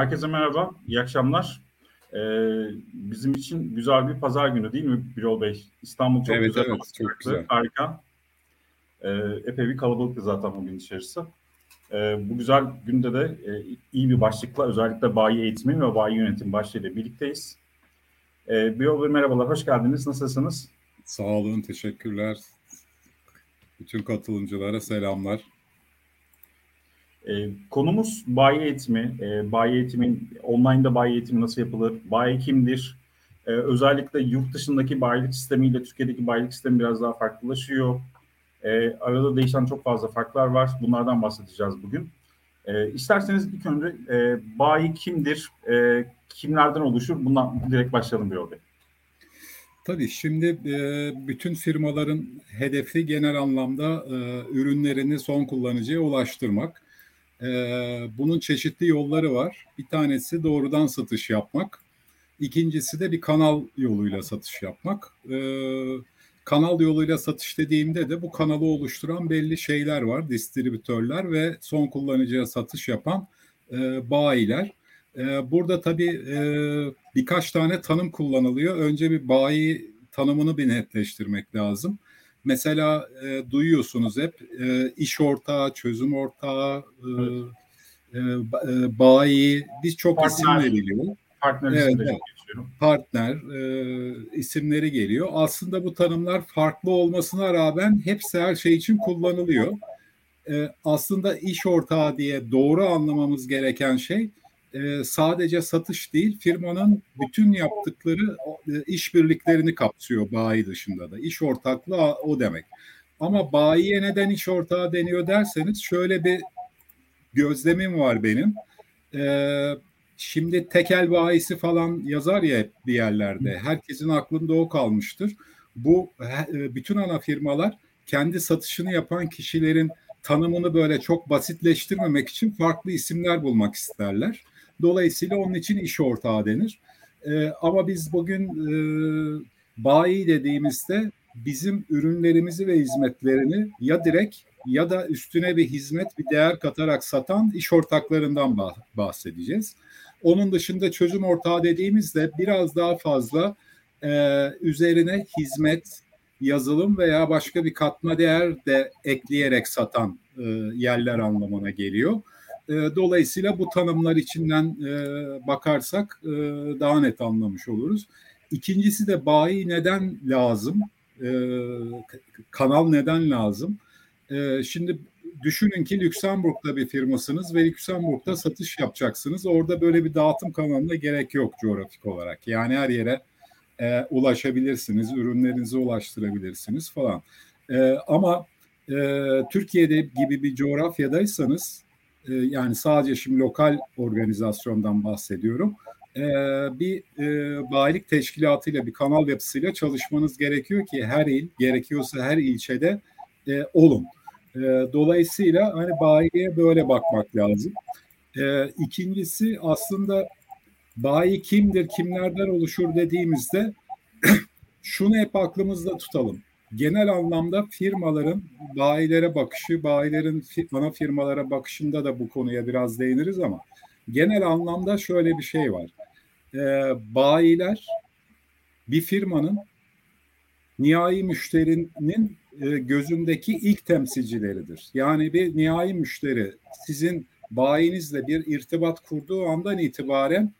Herkese merhaba, iyi akşamlar. Ee, bizim için güzel bir pazar günü değil mi Birol Bey? İstanbul çok evet, güzel, evet, çok güzel. harika. Ee, epey bir kalabalıktı zaten bugün içerisi. Ee, bu güzel günde de e, iyi bir başlıkla özellikle bayi eğitimi ve bayi yönetim başlığıyla birlikteyiz. Ee, Birol Bey merhabalar, hoş geldiniz. Nasılsınız? Sağ olun, teşekkürler. Bütün katılımcılara selamlar. E, konumuz bayi eğitimi. E, bayi eğitimin, online'da bayi eğitimi nasıl yapılır? Bayi kimdir? E, özellikle yurt dışındaki bayilik sistemiyle Türkiye'deki bayilik sistemi biraz daha farklılaşıyor. E, arada değişen çok fazla farklar var. Bunlardan bahsedeceğiz bugün. E, isterseniz ilk önce e, bayi kimdir? E, kimlerden oluşur? Bundan direkt başlayalım bir Bey. Tabii şimdi e, bütün firmaların hedefi genel anlamda e, ürünlerini son kullanıcıya ulaştırmak. Ee, bunun çeşitli yolları var. Bir tanesi doğrudan satış yapmak. İkincisi de bir kanal yoluyla satış yapmak. Ee, kanal yoluyla satış dediğimde de bu kanalı oluşturan belli şeyler var. Distribütörler ve son kullanıcıya satış yapan e, bayiler. E, burada tabii e, birkaç tane tanım kullanılıyor. Önce bir bayi tanımını bir netleştirmek lazım. Mesela e, duyuyorsunuz hep e, iş ortağı, çözüm ortağı, e, e, e bayi, biz çok partner, isim veriliyor. Partner evet, evet. Partner e, isimleri geliyor. Aslında bu tanımlar farklı olmasına rağmen hepsi her şey için kullanılıyor. E, aslında iş ortağı diye doğru anlamamız gereken şey e, sadece satış değil, firmanın bütün yaptıkları e, işbirliklerini kapsıyor bayi dışında da. İş ortaklığı o demek. Ama bayiye neden iş ortağı deniyor derseniz şöyle bir gözlemim var benim. E, şimdi tekel bayisi falan yazar ya bir yerlerde. Herkesin aklında o kalmıştır. Bu bütün ana firmalar kendi satışını yapan kişilerin tanımını böyle çok basitleştirmemek için farklı isimler bulmak isterler. Dolayısıyla onun için iş ortağı denir. E, ama biz bugün e, bayi dediğimizde bizim ürünlerimizi ve hizmetlerini ya direkt ya da üstüne bir hizmet, bir değer katarak satan iş ortaklarından bahsedeceğiz. Onun dışında çözüm ortağı dediğimizde biraz daha fazla e, üzerine hizmet, yazılım veya başka bir katma değer de ekleyerek satan e, yerler anlamına geliyor. E, dolayısıyla bu tanımlar içinden e, bakarsak e, daha net anlamış oluruz. İkincisi de bayi neden lazım? kanal neden lazım? şimdi düşünün ki Lüksemburg'da bir firmasınız ve Lüksemburg'da satış yapacaksınız. Orada böyle bir dağıtım kanalına gerek yok coğrafik olarak. Yani her yere e, ulaşabilirsiniz, ürünlerinizi ulaştırabilirsiniz falan. E, ama e, Türkiye'de gibi bir coğrafyadaysanız e, yani sadece şimdi lokal organizasyondan bahsediyorum. E, bir e, bayilik teşkilatıyla bir kanal yapısıyla çalışmanız gerekiyor ki her il gerekiyorsa her ilçede e, olun. E, dolayısıyla hani bayiliğe böyle bakmak lazım. E, ikincisi aslında bayi kimdir, kimlerden oluşur dediğimizde şunu hep aklımızda tutalım genel anlamda firmaların bayilere bakışı, bayilerin ana firmalara bakışında da bu konuya biraz değiniriz ama genel anlamda şöyle bir şey var. E, bayiler bir firmanın nihai müşterinin e, gözündeki ilk temsilcileridir. Yani bir nihai müşteri sizin bayinizle bir irtibat kurduğu andan itibaren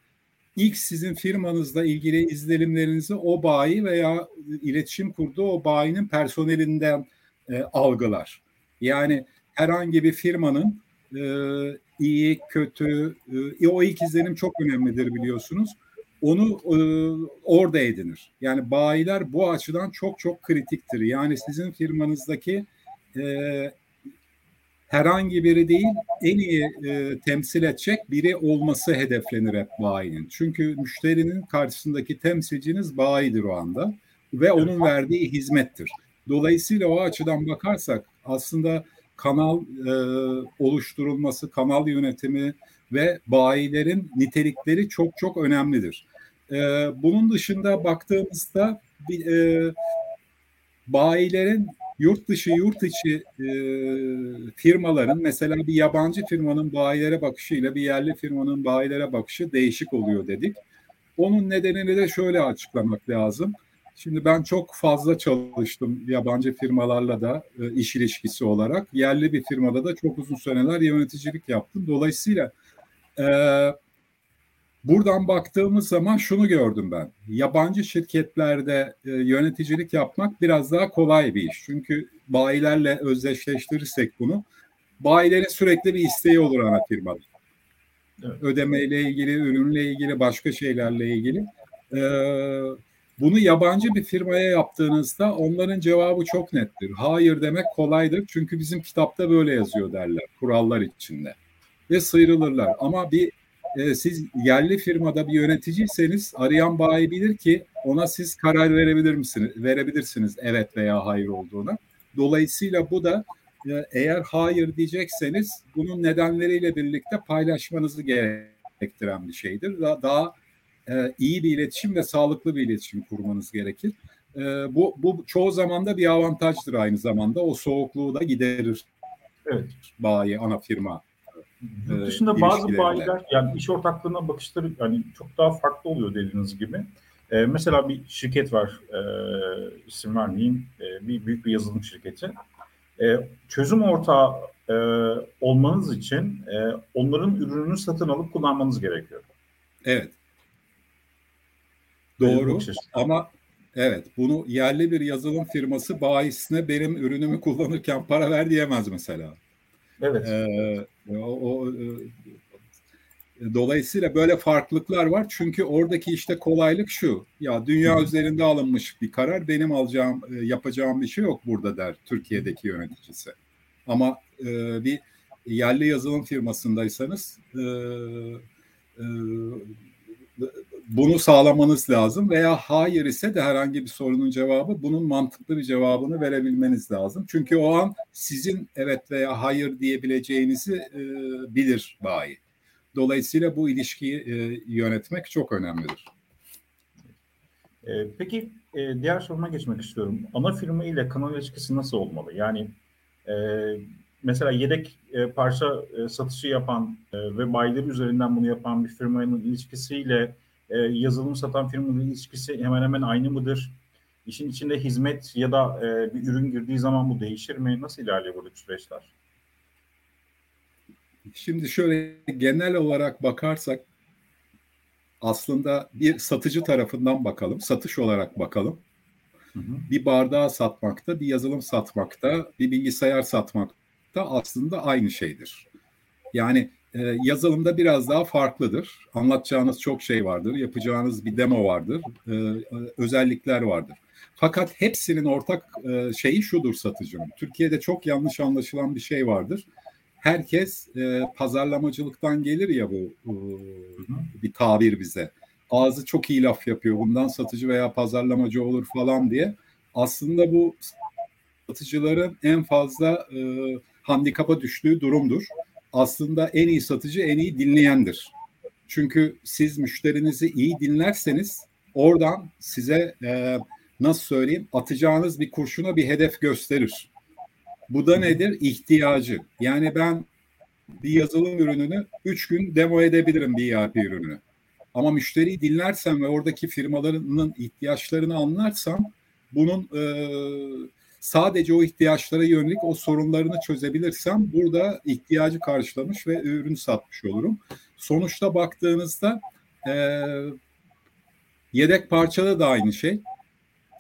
ilk sizin firmanızla ilgili izlenimlerinizi o bayi veya iletişim kurduğu o bayinin personelinden e, algılar. Yani herhangi bir firmanın e, iyi, kötü, e, o ilk izlenim çok önemlidir biliyorsunuz. Onu e, orada edinir. Yani bayiler bu açıdan çok çok kritiktir. Yani sizin firmanızdaki e, herhangi biri değil en iyi e, temsil edecek biri olması hedeflenir hep bayinin. Çünkü müşterinin karşısındaki temsilciniz bayidir o anda ve onun verdiği hizmettir. Dolayısıyla o açıdan bakarsak aslında kanal e, oluşturulması, kanal yönetimi ve bayilerin nitelikleri çok çok önemlidir. E, bunun dışında baktığımızda e, bayilerin yurt dışı yurt içi e, firmaların mesela bir yabancı firmanın bayilere bakışıyla bir yerli firmanın bayilere bakışı değişik oluyor dedik. Onun nedenini de şöyle açıklamak lazım. Şimdi ben çok fazla çalıştım yabancı firmalarla da e, iş ilişkisi olarak. Yerli bir firmada da çok uzun seneler yöneticilik yaptım. Dolayısıyla e, buradan baktığımız zaman şunu gördüm ben. Yabancı şirketlerde e, yöneticilik yapmak biraz daha kolay bir iş. Çünkü bayilerle özdeşleştirirsek bunu, bayilerin sürekli bir isteği olur ana firmada. Evet. Ödemeyle ilgili, ürünle ilgili, başka şeylerle ilgili. Ee, bunu yabancı bir firmaya yaptığınızda onların cevabı çok nettir. Hayır demek kolaydır çünkü bizim kitapta böyle yazıyor derler kurallar içinde. Ve sıyrılırlar. Ama bir e, siz yerli firmada bir yöneticiyseniz arayan bayi bilir ki ona siz karar verebilir misiniz? Verebilirsiniz evet veya hayır olduğuna. Dolayısıyla bu da e, eğer hayır diyecekseniz bunun nedenleriyle birlikte paylaşmanızı gerektiren bir şeydir. Daha, daha e, iyi bir iletişim ve sağlıklı bir iletişim kurmanız gerekir. E, bu, bu çoğu zaman da bir avantajdır aynı zamanda. O soğukluğu da giderir. Evet. Bayi, ana firma. Yurt dışında e, bazı bayiler yani iş ortaklığına bakışları yani çok daha farklı oluyor dediğiniz gibi. E, mesela bir şirket var, e, isim vermeyeyim, e, bir büyük bir yazılım şirketi. E, çözüm ortağı e, olmanız için e, onların ürününü satın alıp kullanmanız gerekiyor. Evet. Doğru ama evet bunu yerli bir yazılım firması bayisine benim ürünümü kullanırken para ver diyemez mesela. Evet. Ee, o, o, e, dolayısıyla böyle farklılıklar var. Çünkü oradaki işte kolaylık şu. Ya dünya Hı. üzerinde alınmış bir karar benim alacağım, e, yapacağım bir şey yok burada der Türkiye'deki yöneticisi. Ama e, bir yerli yazılım firmasındaysanız e, e, bunu sağlamanız lazım veya hayır ise de herhangi bir sorunun cevabı bunun mantıklı bir cevabını verebilmeniz lazım. Çünkü o an sizin evet veya hayır diyebileceğinizi e, bilir bayi. Dolayısıyla bu ilişkiyi e, yönetmek çok önemlidir. E, peki e, diğer soruma geçmek istiyorum. Ana firma ile kanal ilişkisi nasıl olmalı? Yani e, mesela yedek e, parça e, satışı yapan e, ve bayileri üzerinden bunu yapan bir firmanın ilişkisiyle e, yazılım satan firmanın ilişkisi hemen hemen aynı mıdır? İşin içinde hizmet ya da e, bir ürün girdiği zaman bu değişir mi? Nasıl ilerliyor buradaki süreçler? Şimdi şöyle genel olarak bakarsak aslında bir satıcı tarafından bakalım, satış olarak bakalım. Hı hı. Bir bardağı satmakta, bir yazılım satmakta, bir bilgisayar satmakta aslında aynı şeydir. Yani e, yazılımda biraz daha farklıdır. Anlatacağınız çok şey vardır, yapacağınız bir demo vardır, e, özellikler vardır. Fakat hepsinin ortak e, şeyi şudur satıcının. Türkiye'de çok yanlış anlaşılan bir şey vardır. Herkes e, pazarlamacılıktan gelir ya bu e, bir tabir bize. Ağzı çok iyi laf yapıyor. Bundan satıcı veya pazarlamacı olur falan diye. Aslında bu satıcıların en fazla e, handikapa düştüğü durumdur aslında en iyi satıcı en iyi dinleyendir. Çünkü siz müşterinizi iyi dinlerseniz oradan size e, nasıl söyleyeyim atacağınız bir kurşuna bir hedef gösterir. Bu da nedir? İhtiyacı. Yani ben bir yazılım ürününü 3 gün demo edebilirim bir ERP ürünü. Ama müşteriyi dinlersem ve oradaki firmalarının ihtiyaçlarını anlarsam bunun e, sadece o ihtiyaçlara yönelik o sorunlarını çözebilirsem burada ihtiyacı karşılamış ve ürün satmış olurum. Sonuçta baktığınızda e, yedek parçada da aynı şey.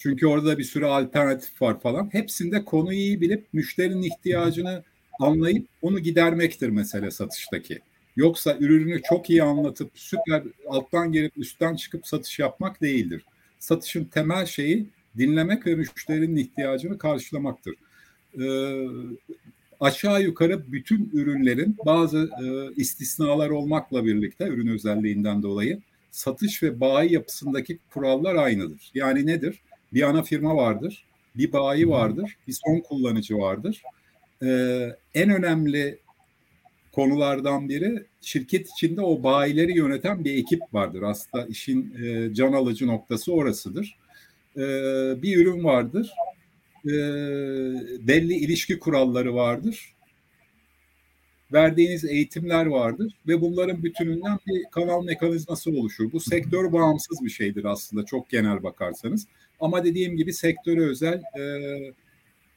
Çünkü orada bir sürü alternatif var falan. Hepsinde konuyu iyi bilip müşterinin ihtiyacını anlayıp onu gidermektir mesele satıştaki. Yoksa ürünü çok iyi anlatıp süper alttan gelip üstten çıkıp satış yapmak değildir. Satışın temel şeyi dinlemek ve müşterinin ihtiyacını karşılamaktır. Ee, aşağı yukarı bütün ürünlerin bazı e, istisnalar olmakla birlikte ürün özelliğinden dolayı satış ve bayi yapısındaki kurallar aynıdır. Yani nedir? Bir ana firma vardır, bir bayi vardır, bir son kullanıcı vardır. Ee, en önemli konulardan biri şirket içinde o bayileri yöneten bir ekip vardır. Aslında işin e, can alıcı noktası orasıdır e, bir ürün vardır. e, belli ilişki kuralları vardır. Verdiğiniz eğitimler vardır ve bunların bütününden bir kanal mekanizması oluşur. Bu sektör bağımsız bir şeydir aslında çok genel bakarsanız. Ama dediğim gibi sektöre özel e,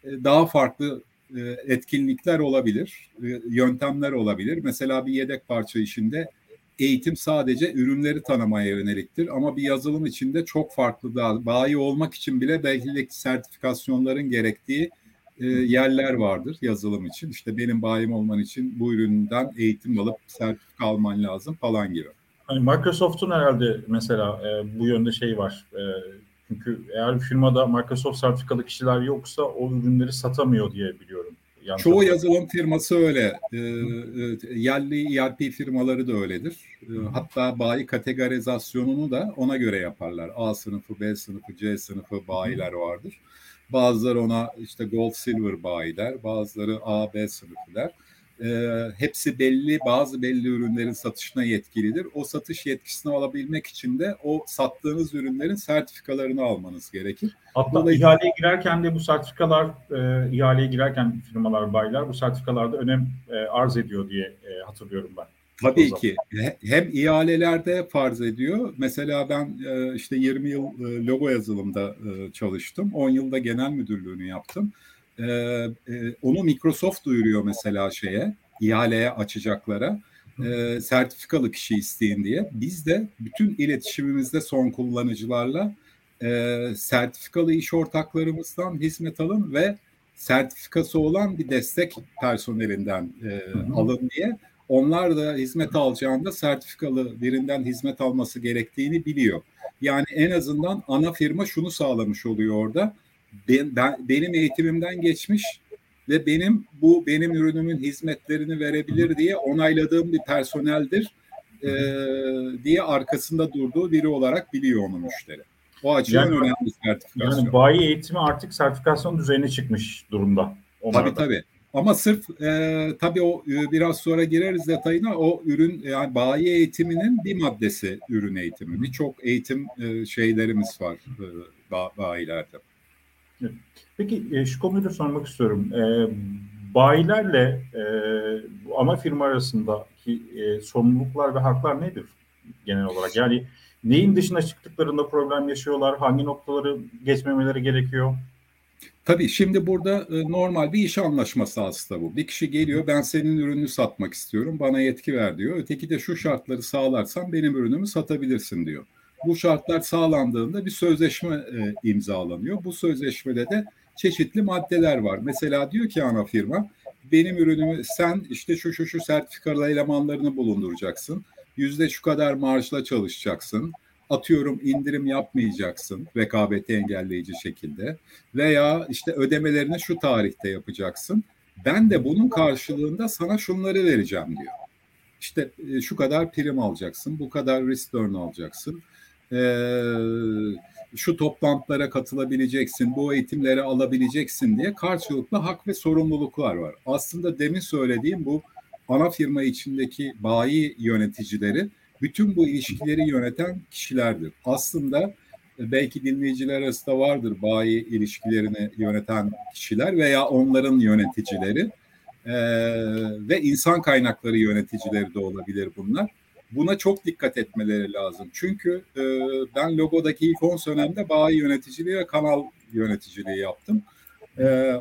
daha farklı e, etkinlikler olabilir, e, yöntemler olabilir. Mesela bir yedek parça işinde eğitim sadece ürünleri tanımaya yöneliktir ama bir yazılım içinde çok farklı daha bayi olmak için bile belki sertifikasyonların gerektiği e, yerler vardır yazılım için. İşte benim bayim olman için bu üründen eğitim alıp sertifika alman lazım falan gibi. Hani Microsoft'un herhalde mesela e, bu yönde şey var. E, çünkü eğer firmada Microsoft sertifikalı kişiler yoksa o ürünleri satamıyor diye biliyorum. Yanlış Çoğu yazılım firması öyle. E, e, yerli ERP firmaları da öyledir. E, hatta bayi kategorizasyonunu da ona göre yaparlar. A sınıfı, B sınıfı, C sınıfı bayiler vardır. Bazıları ona işte gold silver bayi der, bazıları A, B sınıfı der. E, hepsi belli, bazı belli ürünlerin satışına yetkilidir. O satış yetkisini alabilmek için de o sattığınız ürünlerin sertifikalarını almanız gerekir. Hatta Dolayısıyla... ihaleye girerken de bu sertifikalar, e, ihaleye girerken firmalar, bayiler bu sertifikalarda önem e, arz ediyor diye e, hatırlıyorum ben. Tabii ki. Hem ihalelerde farz ediyor. Mesela ben e, işte 20 yıl e, logo yazılımda e, çalıştım. 10 yılda genel müdürlüğünü yaptım. Onu Microsoft duyuruyor mesela şeye, ihaleye açacaklara. Sertifikalı kişi isteyin diye. Biz de bütün iletişimimizde son kullanıcılarla sertifikalı iş ortaklarımızdan hizmet alın ve sertifikası olan bir destek personelinden alın diye onlar da hizmet alacağında sertifikalı birinden hizmet alması gerektiğini biliyor. Yani en azından ana firma şunu sağlamış oluyor orada. Ben, ben, benim eğitimimden geçmiş ve benim bu benim ürünümün hizmetlerini verebilir diye onayladığım bir personeldir e, diye arkasında durduğu biri olarak biliyor onu müşteri. O açıdan yani, önemli sertifikasyon. Yani bayi eğitimi artık sertifikasyon düzeyine çıkmış durumda. Tabii tabii. Ama sırf e, tabii o e, biraz sonra gireriz detayına o ürün yani bayi eğitiminin bir maddesi ürün eğitimi. Birçok eğitim e, şeylerimiz var e, ba, bayilerde. Peki e, şu konuyu da sormak istiyorum. E, bayilerle e, ana firma arasındaki sorumluluklar ve haklar nedir genel olarak? Yani neyin dışına çıktıklarında problem yaşıyorlar? Hangi noktaları geçmemeleri gerekiyor? Tabii şimdi burada normal bir iş anlaşması aslında bu. Bir kişi geliyor ben senin ürününü satmak istiyorum bana yetki ver diyor. Öteki de şu şartları sağlarsan benim ürünümü satabilirsin diyor. Bu şartlar sağlandığında bir sözleşme e, imzalanıyor. Bu sözleşmede de çeşitli maddeler var. Mesela diyor ki ana firma benim ürünümü sen işte şu şu şu sertifikalı elemanlarını bulunduracaksın. Yüzde şu kadar marjla çalışacaksın atıyorum indirim yapmayacaksın rekabeti engelleyici şekilde veya işte ödemelerini şu tarihte yapacaksın. Ben de bunun karşılığında sana şunları vereceğim diyor. İşte e, şu kadar prim alacaksın, bu kadar return alacaksın. Ee, şu toplantılara katılabileceksin, bu eğitimleri alabileceksin diye karşılıklı hak ve sorumluluklar var. Aslında demin söylediğim bu ana firma içindeki bayi yöneticileri bütün bu ilişkileri yöneten kişilerdir. Aslında e, belki dinleyiciler arasında vardır bayi ilişkilerini yöneten kişiler veya onların yöneticileri ee, ve insan kaynakları yöneticileri de olabilir bunlar. Buna çok dikkat etmeleri lazım. Çünkü e, ben logodaki ilk 10 senemde bayi yöneticiliği ve kanal yöneticiliği yaptım. E,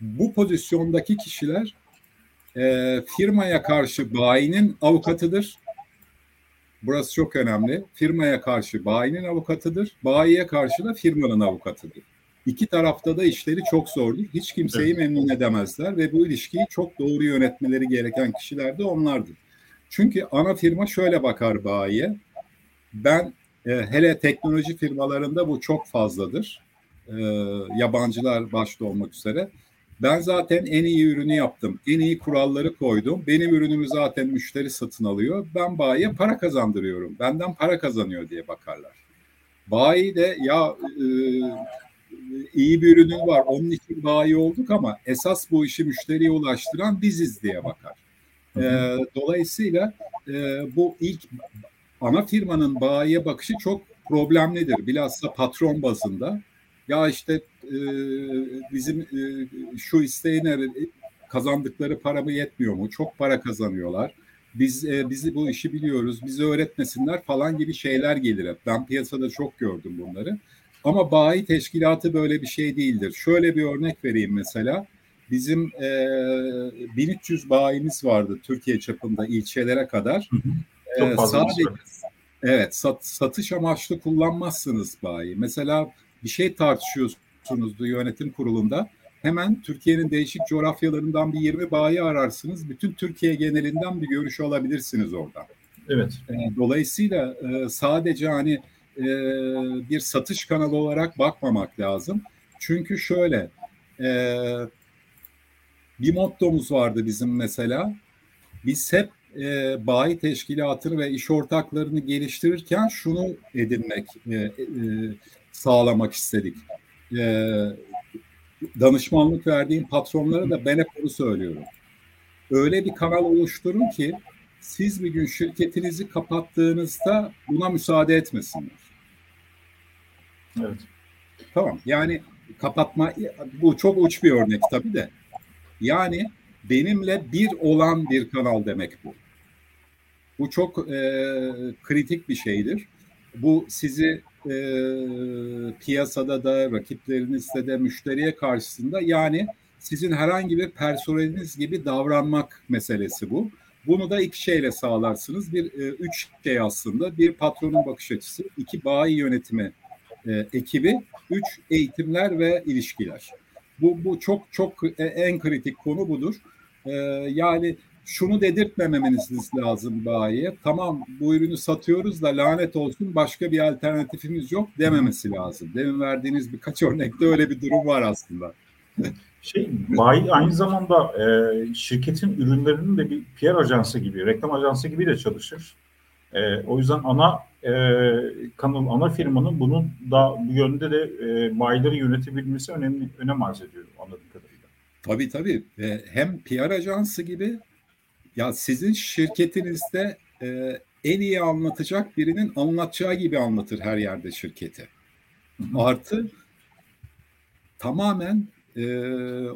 bu pozisyondaki kişiler e, firmaya karşı bayinin avukatıdır Burası çok önemli. Firmaya karşı bayinin avukatıdır. Bayiye karşı da firmanın avukatıdır. İki tarafta da işleri çok zordur. Hiç kimseyi memnun edemezler ve bu ilişkiyi çok doğru yönetmeleri gereken kişiler de onlardır. Çünkü ana firma şöyle bakar bayiye. Ben e, hele teknoloji firmalarında bu çok fazladır. E, yabancılar başta olmak üzere ben zaten en iyi ürünü yaptım. En iyi kuralları koydum. Benim ürünümü zaten müşteri satın alıyor. Ben bayiye para kazandırıyorum. Benden para kazanıyor diye bakarlar. Bayi de ya e, iyi bir ürünün var. Onun için bayi olduk ama esas bu işi müşteriye ulaştıran biziz diye bakar. E, dolayısıyla e, bu ilk ana firmanın bayiye bakışı çok problemlidir. Bilhassa patron bazında. Ya işte e, bizim e, şu isteğine kazandıkları para mı yetmiyor mu? Çok para kazanıyorlar. Biz e, bizi bu işi biliyoruz. Bizi öğretmesinler falan gibi şeyler gelir hep. Ben piyasada çok gördüm bunları. Ama bayi teşkilatı böyle bir şey değildir. Şöyle bir örnek vereyim mesela. Bizim e, 1300 bayimiz vardı Türkiye çapında ilçelere kadar. Çok e, fazla sadece evet sat, satış amaçlı kullanmazsınız bayi. Mesela bir şey tartışıyorsunuzdu yönetim kurulunda. Hemen Türkiye'nin değişik coğrafyalarından bir 20 bayi ararsınız. Bütün Türkiye genelinden bir görüş alabilirsiniz oradan. Evet. E, dolayısıyla e, sadece hani bir satış kanalı olarak bakmamak lazım. Çünkü şöyle bir mottomuz vardı bizim mesela. Biz hep e, bayi teşkilatını ve iş ortaklarını geliştirirken şunu edinmek, e, e, sağlamak istedik. E, danışmanlık verdiğim patronlara da ben hep onu söylüyorum. Öyle bir kanal oluşturun ki siz bir gün şirketinizi kapattığınızda buna müsaade etmesinler. Evet. Tamam. Yani kapatma bu çok uç bir örnek tabii de. Yani benimle bir olan bir kanal demek bu. Bu çok e, kritik bir şeydir. Bu sizi e, piyasada da, rakiplerinizde de, müşteriye karşısında yani sizin herhangi bir personeliniz gibi davranmak meselesi bu. Bunu da iki şeyle sağlarsınız. Bir, e, üç şey aslında. Bir patronun bakış açısı, iki bayi yönetimi e, ekibi, üç eğitimler ve ilişkiler. Bu, bu çok çok e, en kritik konu budur. E, yani şunu dedirtmememeniz lazım bayiye. Tamam bu ürünü satıyoruz da lanet olsun başka bir alternatifimiz yok dememesi lazım. Demin verdiğiniz birkaç örnekte öyle bir durum var aslında. Şey, bayi aynı zamanda e, şirketin ürünlerinin de bir PR ajansı gibi, reklam ajansı gibi de çalışır. E, o yüzden ana e, kanal, ana firmanın bunun da bu yönde de e, bayileri yönetebilmesi önemli, önem arz ediyor anladığım kadarıyla. Tabii tabii. E, hem PR ajansı gibi ya sizin şirketinizde e, en iyi anlatacak birinin anlatacağı gibi anlatır her yerde şirketi. Artı tamamen e,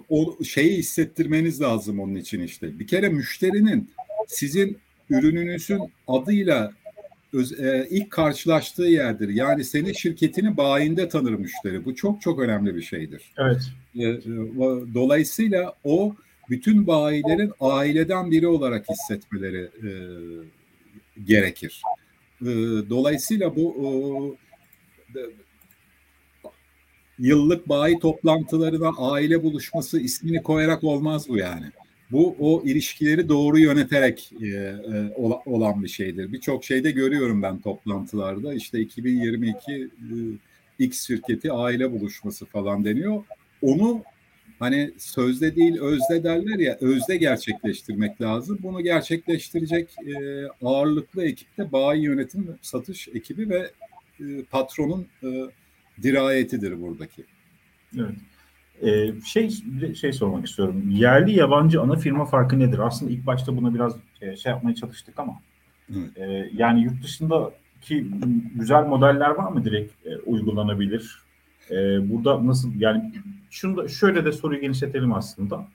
o şeyi hissettirmeniz lazım onun için işte. Bir kere müşterinin sizin ürününüzün adıyla öz, e, ilk karşılaştığı yerdir. Yani senin şirketini bayinde tanır müşteri. Bu çok çok önemli bir şeydir. Evet. E, e, dolayısıyla o bütün bayilerin aileden biri olarak hissetmeleri e, gerekir. E, dolayısıyla bu o, yıllık bayi toplantılarına aile buluşması ismini koyarak olmaz bu yani. Bu o ilişkileri doğru yöneterek e, e, olan bir şeydir. Birçok şeyde görüyorum ben toplantılarda. İşte 2022 e, X şirketi aile buluşması falan deniyor. Onu hani sözde değil özde derler ya özde gerçekleştirmek lazım. Bunu gerçekleştirecek e, ağırlıklı ekipte bayi yönetim satış ekibi ve e, patronun e, dirayetidir buradaki. Evet. Ee, şey şey sormak istiyorum. Yerli yabancı ana firma farkı nedir? Aslında ilk başta buna biraz e, şey yapmaya çalıştık ama evet. e, yani yurt dışındaki güzel modeller var mı direkt e, uygulanabilir? E, burada nasıl yani şunu da şöyle de soruyu genişletelim aslında.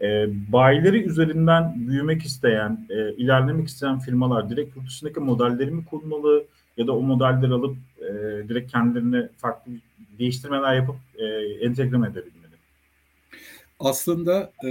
E, bayileri üzerinden büyümek isteyen, e, ilerlemek isteyen firmalar direkt yurt dışındaki modelleri mi kurmalı ya da o modelleri alıp e, direkt kendilerine farklı değiştirmeler yapıp e, entegre mi edebilmeli? Aslında e,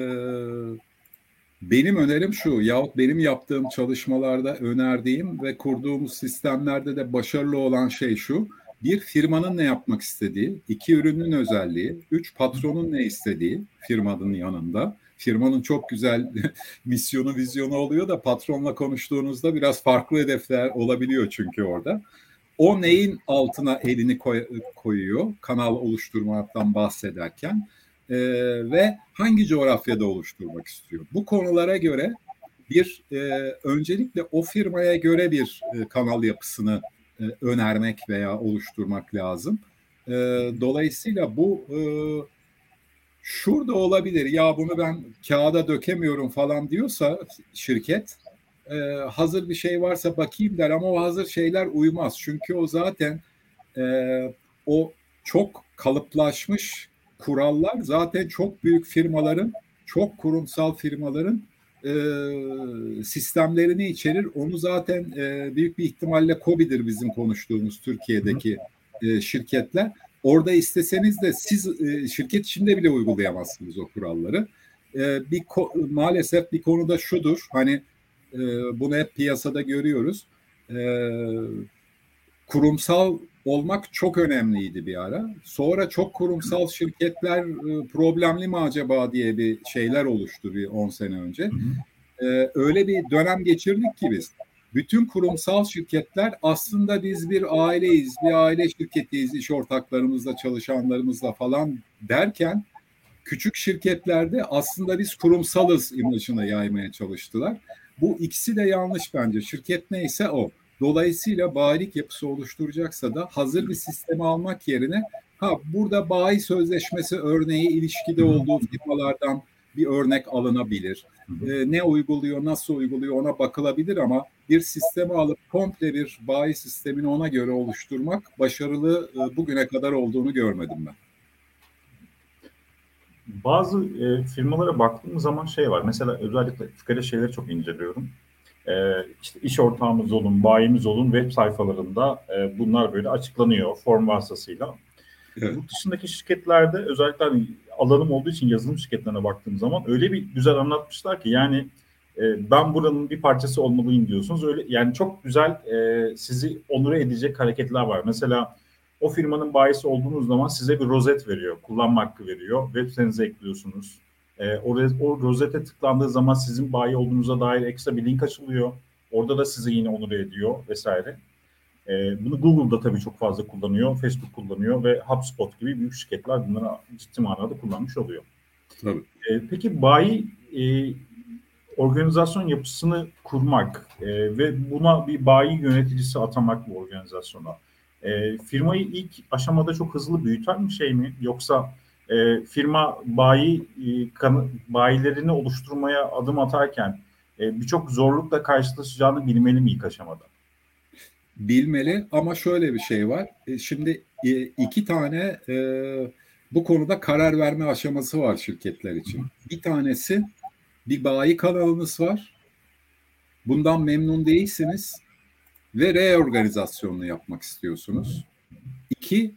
benim önerim şu yahut benim yaptığım çalışmalarda önerdiğim ve kurduğumuz sistemlerde de başarılı olan şey şu. Bir firmanın ne yapmak istediği, iki ürünün özelliği, üç patronun ne istediği firmanın yanında. Firmanın çok güzel misyonu, vizyonu oluyor da patronla konuştuğunuzda biraz farklı hedefler olabiliyor çünkü orada. O neyin altına elini koy, koyuyor kanal oluşturmaktan bahsederken e, ve hangi coğrafyada oluşturmak istiyor? Bu konulara göre bir e, öncelikle o firmaya göre bir e, kanal yapısını e, önermek veya oluşturmak lazım. E, dolayısıyla bu e, şurada olabilir ya bunu ben kağıda dökemiyorum falan diyorsa şirket e, hazır bir şey varsa bakayım der ama o hazır şeyler uymaz. Çünkü o zaten e, o çok kalıplaşmış kurallar zaten çok büyük firmaların, çok kurumsal firmaların e, sistemlerini içerir. Onu zaten e, büyük bir ihtimalle COBİ'dir bizim konuştuğumuz Türkiye'deki e, şirketler. Orada isteseniz de siz e, şirket içinde bile uygulayamazsınız o kuralları. E, bir maalesef bir konuda şudur. Hani e, bunu hep piyasada görüyoruz. E, kurumsal olmak çok önemliydi bir ara. Sonra çok kurumsal şirketler e, problemli mi acaba diye bir şeyler oluştu bir 10 sene önce. Ee, öyle bir dönem geçirdik ki biz. Bütün kurumsal şirketler aslında biz bir aileyiz, bir aile şirketiyiz, iş ortaklarımızla, çalışanlarımızla falan derken küçük şirketlerde aslında biz kurumsalız imajını yaymaya çalıştılar. Bu ikisi de yanlış bence. Şirket neyse o. Dolayısıyla bayilik yapısı oluşturacaksa da hazır bir sistemi almak yerine ha burada bayi sözleşmesi örneği ilişkide olduğu firmalardan bir örnek alınabilir. E, ne uyguluyor, nasıl uyguluyor ona bakılabilir ama bir sistemi alıp komple bir bayi sistemini ona göre oluşturmak başarılı e, bugüne kadar olduğunu görmedim ben. Bazı e, firmalara baktığım zaman şey var. Mesela özellikle tıkara şeyleri çok inceliyorum. E, işte iş ortağımız olun, bayimiz olun web sayfalarında e, bunlar böyle açıklanıyor form vasıtasıyla. Evet. Yurt dışındaki şirketlerde özellikle hani alanım olduğu için yazılım şirketlerine baktığım zaman öyle bir güzel anlatmışlar ki yani e, ben buranın bir parçası olmalıyım diyorsunuz. Öyle yani çok güzel e, sizi onur edecek hareketler var. Mesela o firmanın bayisi olduğunuz zaman size bir rozet veriyor, kullanma hakkı veriyor. Web sitenize ekliyorsunuz. E, o, o rozete tıklandığı zaman sizin bayi olduğunuza dair ekstra bir link açılıyor. Orada da sizi yine onur ediyor vesaire. E, bunu Google'da tabii çok fazla kullanıyor, Facebook kullanıyor ve HubSpot gibi büyük şirketler bunları ciddi manada kullanmış oluyor. Tabii. E, peki bayi e, organizasyon yapısını kurmak e, ve buna bir bayi yöneticisi atamak bu organizasyona e, firmayı ilk aşamada çok hızlı büyüten bir şey mi? Yoksa e, firma bayi e, kan, bayilerini oluşturmaya adım atarken e, birçok zorlukla karşılaşacağını bilmeli mi ilk aşamada? bilmeli ama şöyle bir şey var. E, şimdi e, iki tane e, bu konuda karar verme aşaması var şirketler için. Bir tanesi bir bayi kanalınız var. Bundan memnun değilsiniz ve reorganizasyonunu yapmak istiyorsunuz. İki,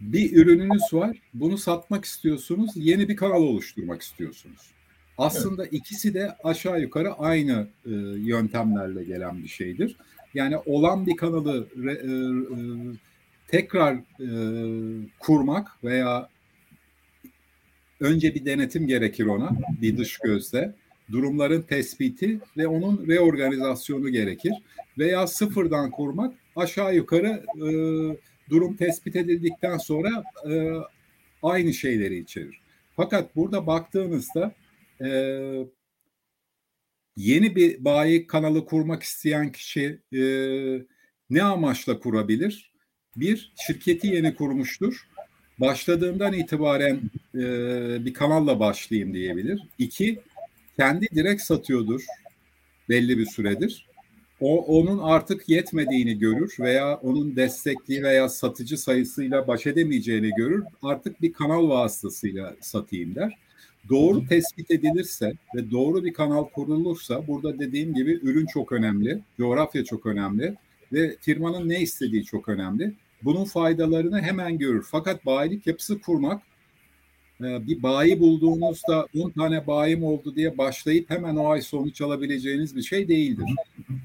bir ürününüz var. Bunu satmak istiyorsunuz. Yeni bir kanal oluşturmak istiyorsunuz. Aslında evet. ikisi de aşağı yukarı aynı e, yöntemlerle gelen bir şeydir. Yani olan bir kanalı re, e, e, tekrar e, kurmak veya önce bir denetim gerekir ona bir dış gözle durumların tespiti ve onun reorganizasyonu gerekir veya sıfırdan kurmak aşağı yukarı e, durum tespit edildikten sonra e, aynı şeyleri içerir. Fakat burada baktığınızda e, yeni bir bayi kanalı kurmak isteyen kişi e, ne amaçla kurabilir? Bir, şirketi yeni kurmuştur. Başladığından itibaren e, bir kanalla başlayayım diyebilir. İki, kendi direkt satıyordur belli bir süredir. O onun artık yetmediğini görür veya onun destekli veya satıcı sayısıyla baş edemeyeceğini görür. Artık bir kanal vasıtasıyla satayım der doğru tespit edilirse ve doğru bir kanal kurulursa burada dediğim gibi ürün çok önemli, coğrafya çok önemli ve firmanın ne istediği çok önemli. Bunun faydalarını hemen görür. Fakat bayilik yapısı kurmak bir bayi bulduğunuzda 10 tane bayim oldu diye başlayıp hemen o ay sonuç alabileceğiniz bir şey değildir.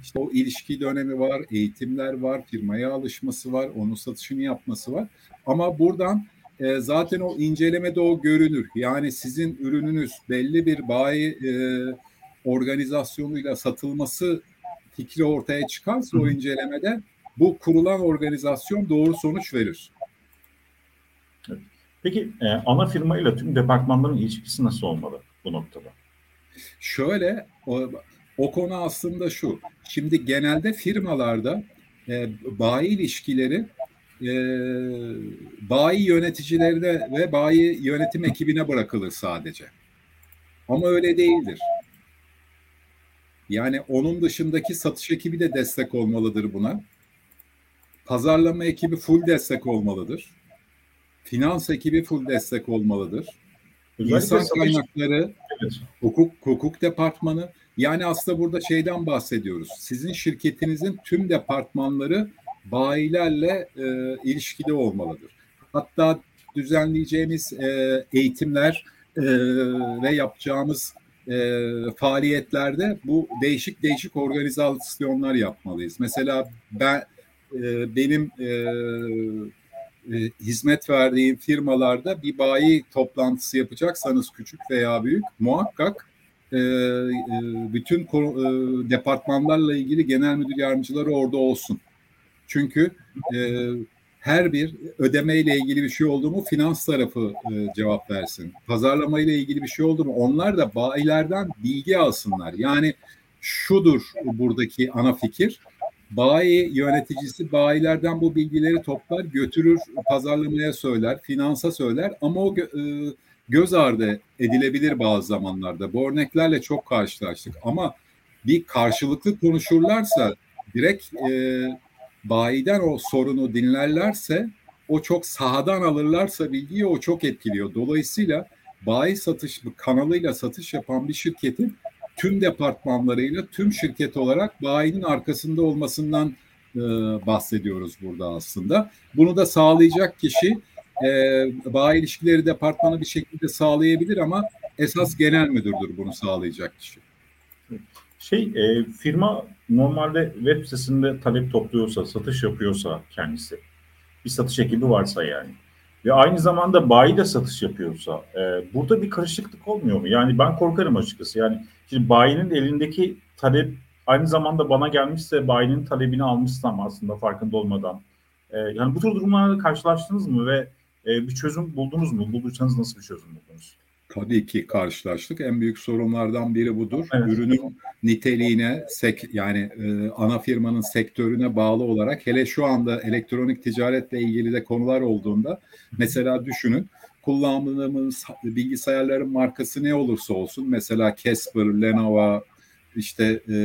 İşte o ilişki dönemi var, eğitimler var, firmaya alışması var, onun satışını yapması var. Ama buradan e, zaten o incelemede o görünür. Yani sizin ürününüz belli bir bayi e, organizasyonuyla satılması fikri ortaya çıkarsa o incelemede bu kurulan organizasyon doğru sonuç verir. Peki e, ana firmayla tüm departmanların ilişkisi nasıl olmalı bu noktada? Şöyle o, o konu aslında şu. Şimdi genelde firmalarda e, bayi ilişkileri e, bayi yöneticilerine ve bayi yönetim ekibine bırakılır sadece. Ama öyle değildir. Yani onun dışındaki satış ekibi de destek olmalıdır buna. Pazarlama ekibi full destek olmalıdır. Finans ekibi full destek olmalıdır. Özellikle İnsan satış- kaynakları, Evet. hukuk hukuk departmanı. Yani aslında burada şeyden bahsediyoruz. Sizin şirketinizin tüm departmanları bayilerle e, ilişkili olmalıdır. Hatta düzenleyeceğimiz e, eğitimler e, ve yapacağımız e, faaliyetlerde bu değişik değişik organizasyonlar yapmalıyız. Mesela ben e, benim e, e, hizmet verdiğim firmalarda bir bayi toplantısı yapacaksanız küçük veya büyük muhakkak e, e, bütün e, departmanlarla ilgili genel müdür yardımcıları orada olsun. Çünkü e, her bir ödeme ile ilgili bir şey oldu mu finans tarafı e, cevap versin. Pazarlama ile ilgili bir şey oldu mu onlar da bayilerden bilgi alsınlar. Yani şudur buradaki ana fikir. Bayi yöneticisi bayilerden bu bilgileri toplar, götürür, pazarlamaya söyler, finansa söyler ama o e, göz ardı edilebilir bazı zamanlarda. Bu örneklerle çok karşılaştık ama bir karşılıklı konuşurlarsa direkt e, bayiden o sorunu dinlerlerse o çok sahadan alırlarsa bilgiyi o çok etkiliyor. Dolayısıyla bayi satış kanalıyla satış yapan bir şirketin tüm departmanlarıyla tüm şirket olarak bayinin arkasında olmasından e, bahsediyoruz burada aslında. Bunu da sağlayacak kişi e, bayi ilişkileri departmanı bir şekilde sağlayabilir ama esas genel müdürdür bunu sağlayacak kişi. Şey, e, firma normalde web sitesinde talep topluyorsa, satış yapıyorsa kendisi, bir satış ekibi varsa yani ve aynı zamanda bayi de satış yapıyorsa, e, burada bir karışıklık olmuyor mu? Yani ben korkarım açıkçası. Yani şimdi bayinin elindeki talep aynı zamanda bana gelmişse bayinin talebini almışsam aslında farkında olmadan. E, yani bu tür durumlarla karşılaştınız mı ve e, bir çözüm buldunuz mu? Bulduysanız nasıl bir çözüm buldunuz? Tabii ki karşılaştık. En büyük sorunlardan biri budur. Evet. Ürünün niteliğine, sek, yani e, ana firmanın sektörüne bağlı olarak hele şu anda elektronik ticaretle ilgili de konular olduğunda mesela düşünün kullandığımız bilgisayarların markası ne olursa olsun mesela Casper, Lenovo, işte e,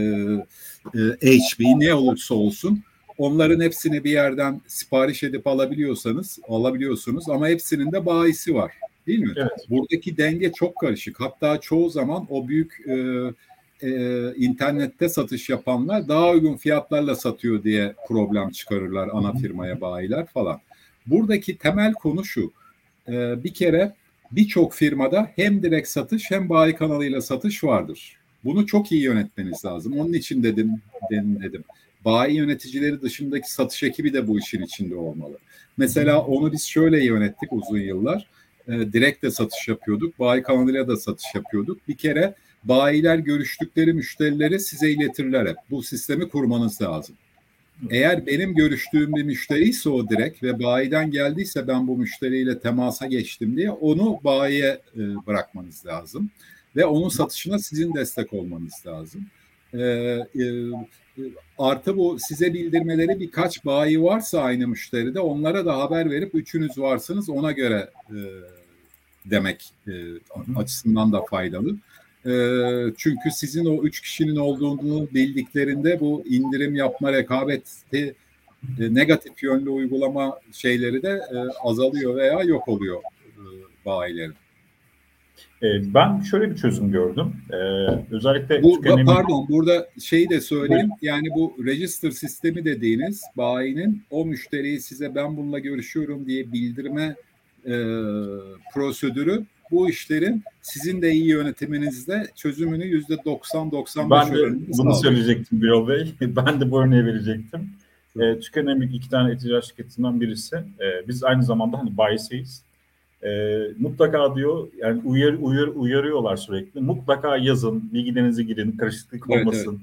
e, HP ne olursa olsun onların hepsini bir yerden sipariş edip alabiliyorsanız alabiliyorsunuz ama hepsinin de bayisi var. Değil mi? Evet. Buradaki denge çok karışık. Hatta çoğu zaman o büyük e, e, internette satış yapanlar daha uygun fiyatlarla satıyor diye problem çıkarırlar ana firmaya bayiler falan. Buradaki temel konu şu. E, bir kere birçok firmada hem direkt satış hem bayi kanalıyla satış vardır. Bunu çok iyi yönetmeniz lazım. Onun için dedim, dedim dedim. Bayi yöneticileri dışındaki satış ekibi de bu işin içinde olmalı. Mesela onu biz şöyle yönettik uzun yıllar e, direkt de satış yapıyorduk. Bayi kanalıyla da satış yapıyorduk. Bir kere bayiler görüştükleri müşterileri size iletirler hep. Bu sistemi kurmanız lazım. Eğer benim görüştüğüm bir müşteriyse o direkt ve bayiden geldiyse ben bu müşteriyle temasa geçtim diye onu bayiye e, bırakmanız lazım. Ve onun satışına sizin destek olmanız lazım. E, e, artı bu size bildirmeleri birkaç bayi varsa aynı müşteride onlara da haber verip üçünüz varsınız ona göre e, demek e, açısından da faydalı. E, çünkü sizin o üç kişinin olduğunu bildiklerinde bu indirim yapma rekabeti e, negatif yönlü uygulama şeyleri de e, azalıyor veya yok oluyor e, bayilerin. E, ben şöyle bir çözüm gördüm. E, özellikle bu, tükenemi... pardon burada şeyi de söyleyeyim. Yani bu register sistemi dediğiniz bayinin o müşteriyi size ben bununla görüşüyorum diye bildirme e, prosedürü bu işlerin sizin de iyi yönetiminizde çözümünü yüzde 90-95 Ben de bunu söyleyecektim Birol Bey. ben de bu örneği verecektim. E, Tükenemik iki tane ticaret şirketinden birisi. E, biz aynı zamanda hani bayisiyiz. E, mutlaka diyor yani uyar, uyar, uyarıyorlar sürekli. Mutlaka yazın, bilgilerinizi girin, karışıklık olmasın.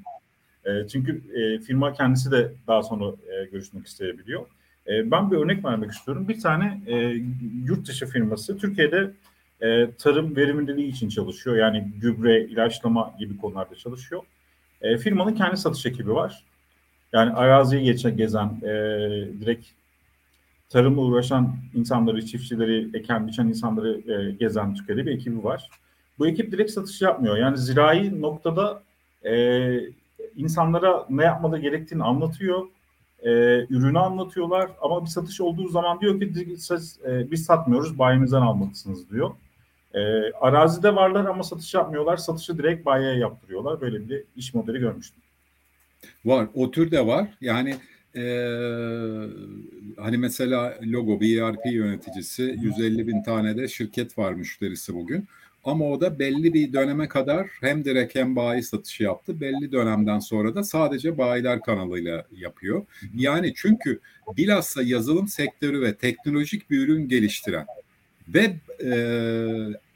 Evet. E, çünkü e, firma kendisi de daha sonra e, görüşmek isteyebiliyor. E, ben bir örnek vermek istiyorum. Bir tane e, yurt dışı firması Türkiye'de e, tarım verimliliği için çalışıyor. Yani gübre, ilaçlama gibi konularda çalışıyor. E, firmanın kendi satış ekibi var. Yani araziye geçen, gezen, e, direkt tarımla uğraşan insanları, çiftçileri, eken biçen insanları e, gezen Türkiye'de bir ekibi var. Bu ekip direkt satış yapmıyor. Yani zirai noktada e, insanlara ne yapmaları gerektiğini anlatıyor. e, ürünü anlatıyorlar ama bir satış olduğu zaman diyor ki e, biz satmıyoruz bayimizden almalısınız diyor. E, arazide varlar ama satış yapmıyorlar. Satışı direkt bayiye yaptırıyorlar. Böyle bir iş modeli görmüştüm. Var. O tür de var. Yani e, hani mesela logo bir ERP yöneticisi 150 bin tane de şirket var müşterisi bugün. Ama o da belli bir döneme kadar hem direkt hem bayi satışı yaptı. Belli dönemden sonra da sadece bayiler kanalıyla yapıyor. Yani çünkü bilhassa yazılım sektörü ve teknolojik bir ürün geliştiren ve e,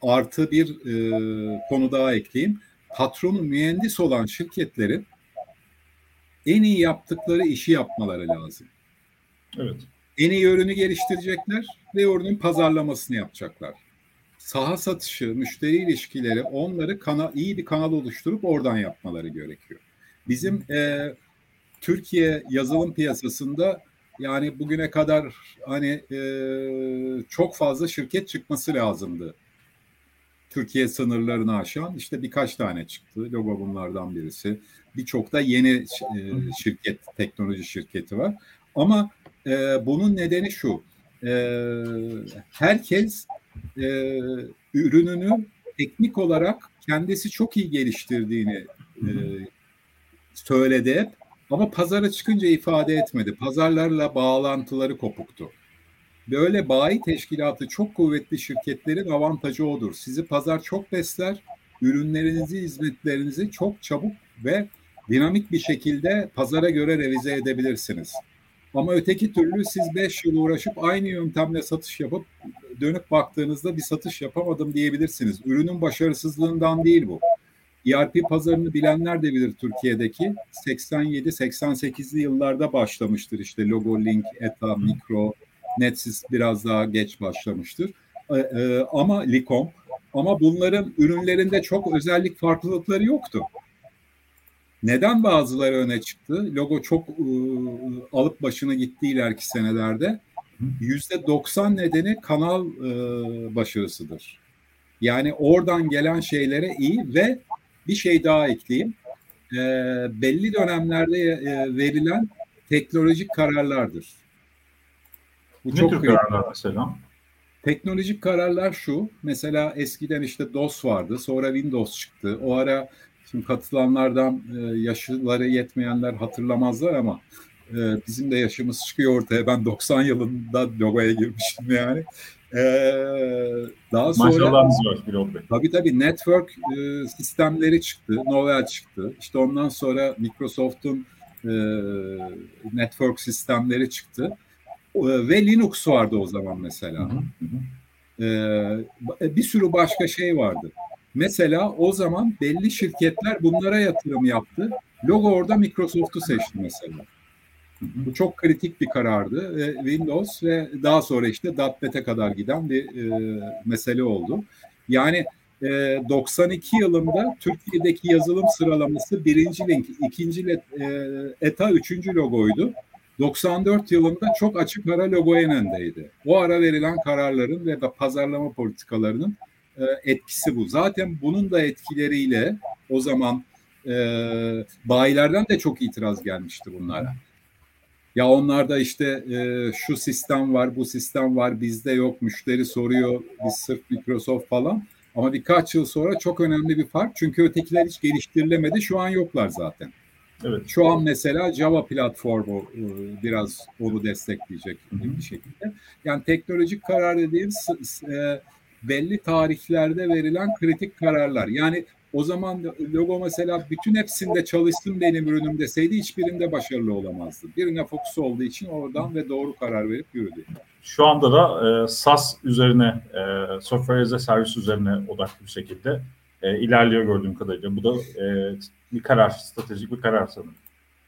artı bir e, konu daha ekleyeyim. Patronu mühendis olan şirketlerin en iyi yaptıkları işi yapmaları lazım. Evet. En iyi ürünü geliştirecekler ve ürünün pazarlamasını yapacaklar saha satışı, müşteri ilişkileri onları kanal, iyi bir kanal oluşturup oradan yapmaları gerekiyor. Bizim e, Türkiye yazılım piyasasında yani bugüne kadar hani e, çok fazla şirket çıkması lazımdı. Türkiye sınırlarını aşan işte birkaç tane çıktı. Logo bunlardan birisi. Birçok da yeni e, şirket, teknoloji şirketi var. Ama e, bunun nedeni şu. E, herkes e, ürününü teknik olarak kendisi çok iyi geliştirdiğini e, söyledi hep. Ama pazara çıkınca ifade etmedi. Pazarlarla bağlantıları kopuktu. Böyle bayi teşkilatı çok kuvvetli şirketlerin avantajı odur. Sizi pazar çok besler, ürünlerinizi, hizmetlerinizi çok çabuk ve dinamik bir şekilde pazara göre revize edebilirsiniz. Ama öteki türlü siz 5 yıl uğraşıp aynı yöntemle satış yapıp dönüp baktığınızda bir satış yapamadım diyebilirsiniz. Ürünün başarısızlığından değil bu. ERP pazarını bilenler de bilir Türkiye'deki 87-88'li yıllarda başlamıştır işte Logolink, ETA, Mikro, Netsys biraz daha geç başlamıştır. Ee, e, ama Likom ama bunların ürünlerinde çok özellik farklılıkları yoktu. Neden bazıları öne çıktı? Logo çok e, alıp başına gitti ileriki senelerde. Yüzde 90 nedeni kanal e, başarısıdır. Yani oradan gelen şeylere iyi ve bir şey daha ekleyeyim. E, belli dönemlerde e, verilen teknolojik kararlardır. Bu ne çok tür kararlar mesela? Teknolojik kararlar şu. Mesela eskiden işte DOS vardı. Sonra Windows çıktı. O ara Şimdi katılanlardan e, yaşları yetmeyenler hatırlamazlar ama e, bizim de yaşımız çıkıyor ortaya. Ben 90 yılında logoya girmiştim yani. E, daha sonra var. Tabii tabii network e, sistemleri çıktı. Novell çıktı. İşte ondan sonra Microsoft'un e, network sistemleri çıktı. E, ve Linux vardı o zaman mesela. Hı hı. E, bir sürü başka şey vardı. Mesela o zaman belli şirketler bunlara yatırım yaptı. Logo orada Microsoft'u seçti mesela. Bu çok kritik bir karardı. E, Windows ve daha sonra işte .NET'e kadar giden bir e, mesele oldu. Yani e, 92 yılında Türkiye'deki yazılım sıralaması birinci link, ikinci e, ETA üçüncü logoydu. 94 yılında çok açık ara logo en öndeydi. O ara verilen kararların ve pazarlama politikalarının e, etkisi bu. Zaten bunun da etkileriyle o zaman e, bayilerden de çok itiraz gelmişti bunlara. Ya onlarda işte e, şu sistem var, bu sistem var, bizde yok, müşteri soruyor, biz sırf Microsoft falan. Ama birkaç yıl sonra çok önemli bir fark. Çünkü ötekiler hiç geliştirilemedi, şu an yoklar zaten. Evet. Şu an mesela Java platformu e, biraz onu destekleyecek Hı-hı. bir şekilde. Yani teknolojik karar dediğimiz e, belli tarihlerde verilen kritik kararlar. Yani o zaman logo mesela bütün hepsinde çalışsın benim ürünüm deseydi hiçbirinde başarılı olamazdı. Birine fokus olduğu için oradan ve doğru karar verip yürüdü. Şu anda da e, SaaS üzerine, e, Software as a Service üzerine odaklı bir şekilde e, ilerliyor gördüğüm kadarıyla. Bu da e, bir karar, stratejik bir karar sanırım.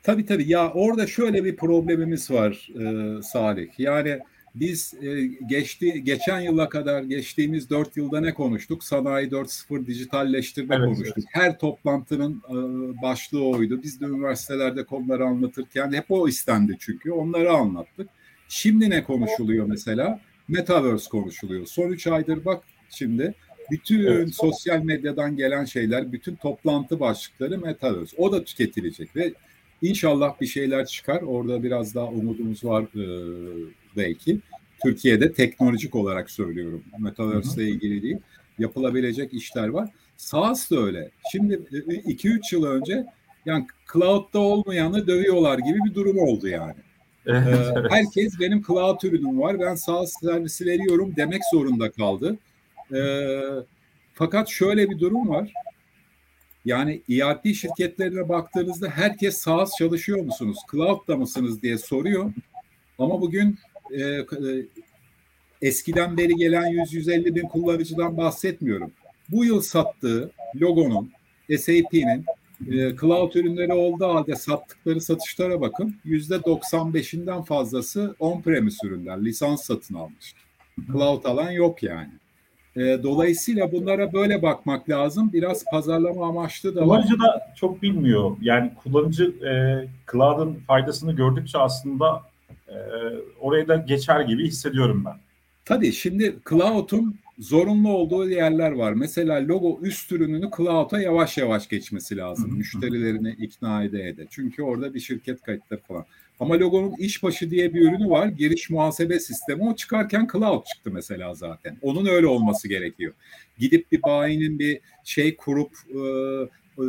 Tabii tabii. Ya orada şöyle bir problemimiz var e, Salih. Yani biz e, geçti geçen yıla kadar geçtiğimiz dört yılda ne konuştuk? Sanayi 4.0 dijitalleştirme evet, konuştuk. Evet. Her toplantının e, başlığı oydu. Biz de üniversitelerde konuları anlatırken hep o istendi çünkü. Onları anlattık. Şimdi ne konuşuluyor mesela? Metaverse konuşuluyor. Son üç aydır bak şimdi bütün evet. sosyal medyadan gelen şeyler, bütün toplantı başlıkları Metaverse. O da tüketilecek ve İnşallah bir şeyler çıkar. Orada biraz daha umudumuz var e, belki. Türkiye'de teknolojik olarak söylüyorum. Metaverse ile ilgili değil. Yapılabilecek işler var. SaaS da öyle. Şimdi 2-3 yıl önce yani cloud'da olmayanı dövüyorlar gibi bir durum oldu yani. Evet, ee, evet. Herkes benim cloud ürünüm var. Ben SaaS servisi veriyorum demek zorunda kaldı. Fakat şöyle bir durum var. Yani ERP şirketlerine baktığınızda herkes SaaS çalışıyor musunuz? Cloud'da mısınız diye soruyor. Ama bugün e, e, eskiden beri gelen 100-150 bin kullanıcıdan bahsetmiyorum. Bu yıl sattığı logonun, SAP'nin e, cloud ürünleri olduğu halde sattıkları satışlara bakın. Yüzde 95'inden fazlası on-premise ürünler, lisans satın almış. Cloud alan yok yani. E, dolayısıyla bunlara böyle bakmak lazım. Biraz pazarlama amaçlı da Kullanıcı da çok bilmiyor. Yani kullanıcı e, cloud'ın faydasını gördükçe aslında e, oraya da geçer gibi hissediyorum ben. Tabii şimdi cloud'un zorunlu olduğu yerler var. Mesela logo üst ürününü cloud'a yavaş yavaş geçmesi lazım. Müşterilerini ikna ede ede. Çünkü orada bir şirket kayıtları falan. Ama logonun işbaşı diye bir ürünü var. Giriş muhasebe sistemi. O çıkarken cloud çıktı mesela zaten. Onun öyle olması gerekiyor. Gidip bir bayinin bir şey kurup e, e,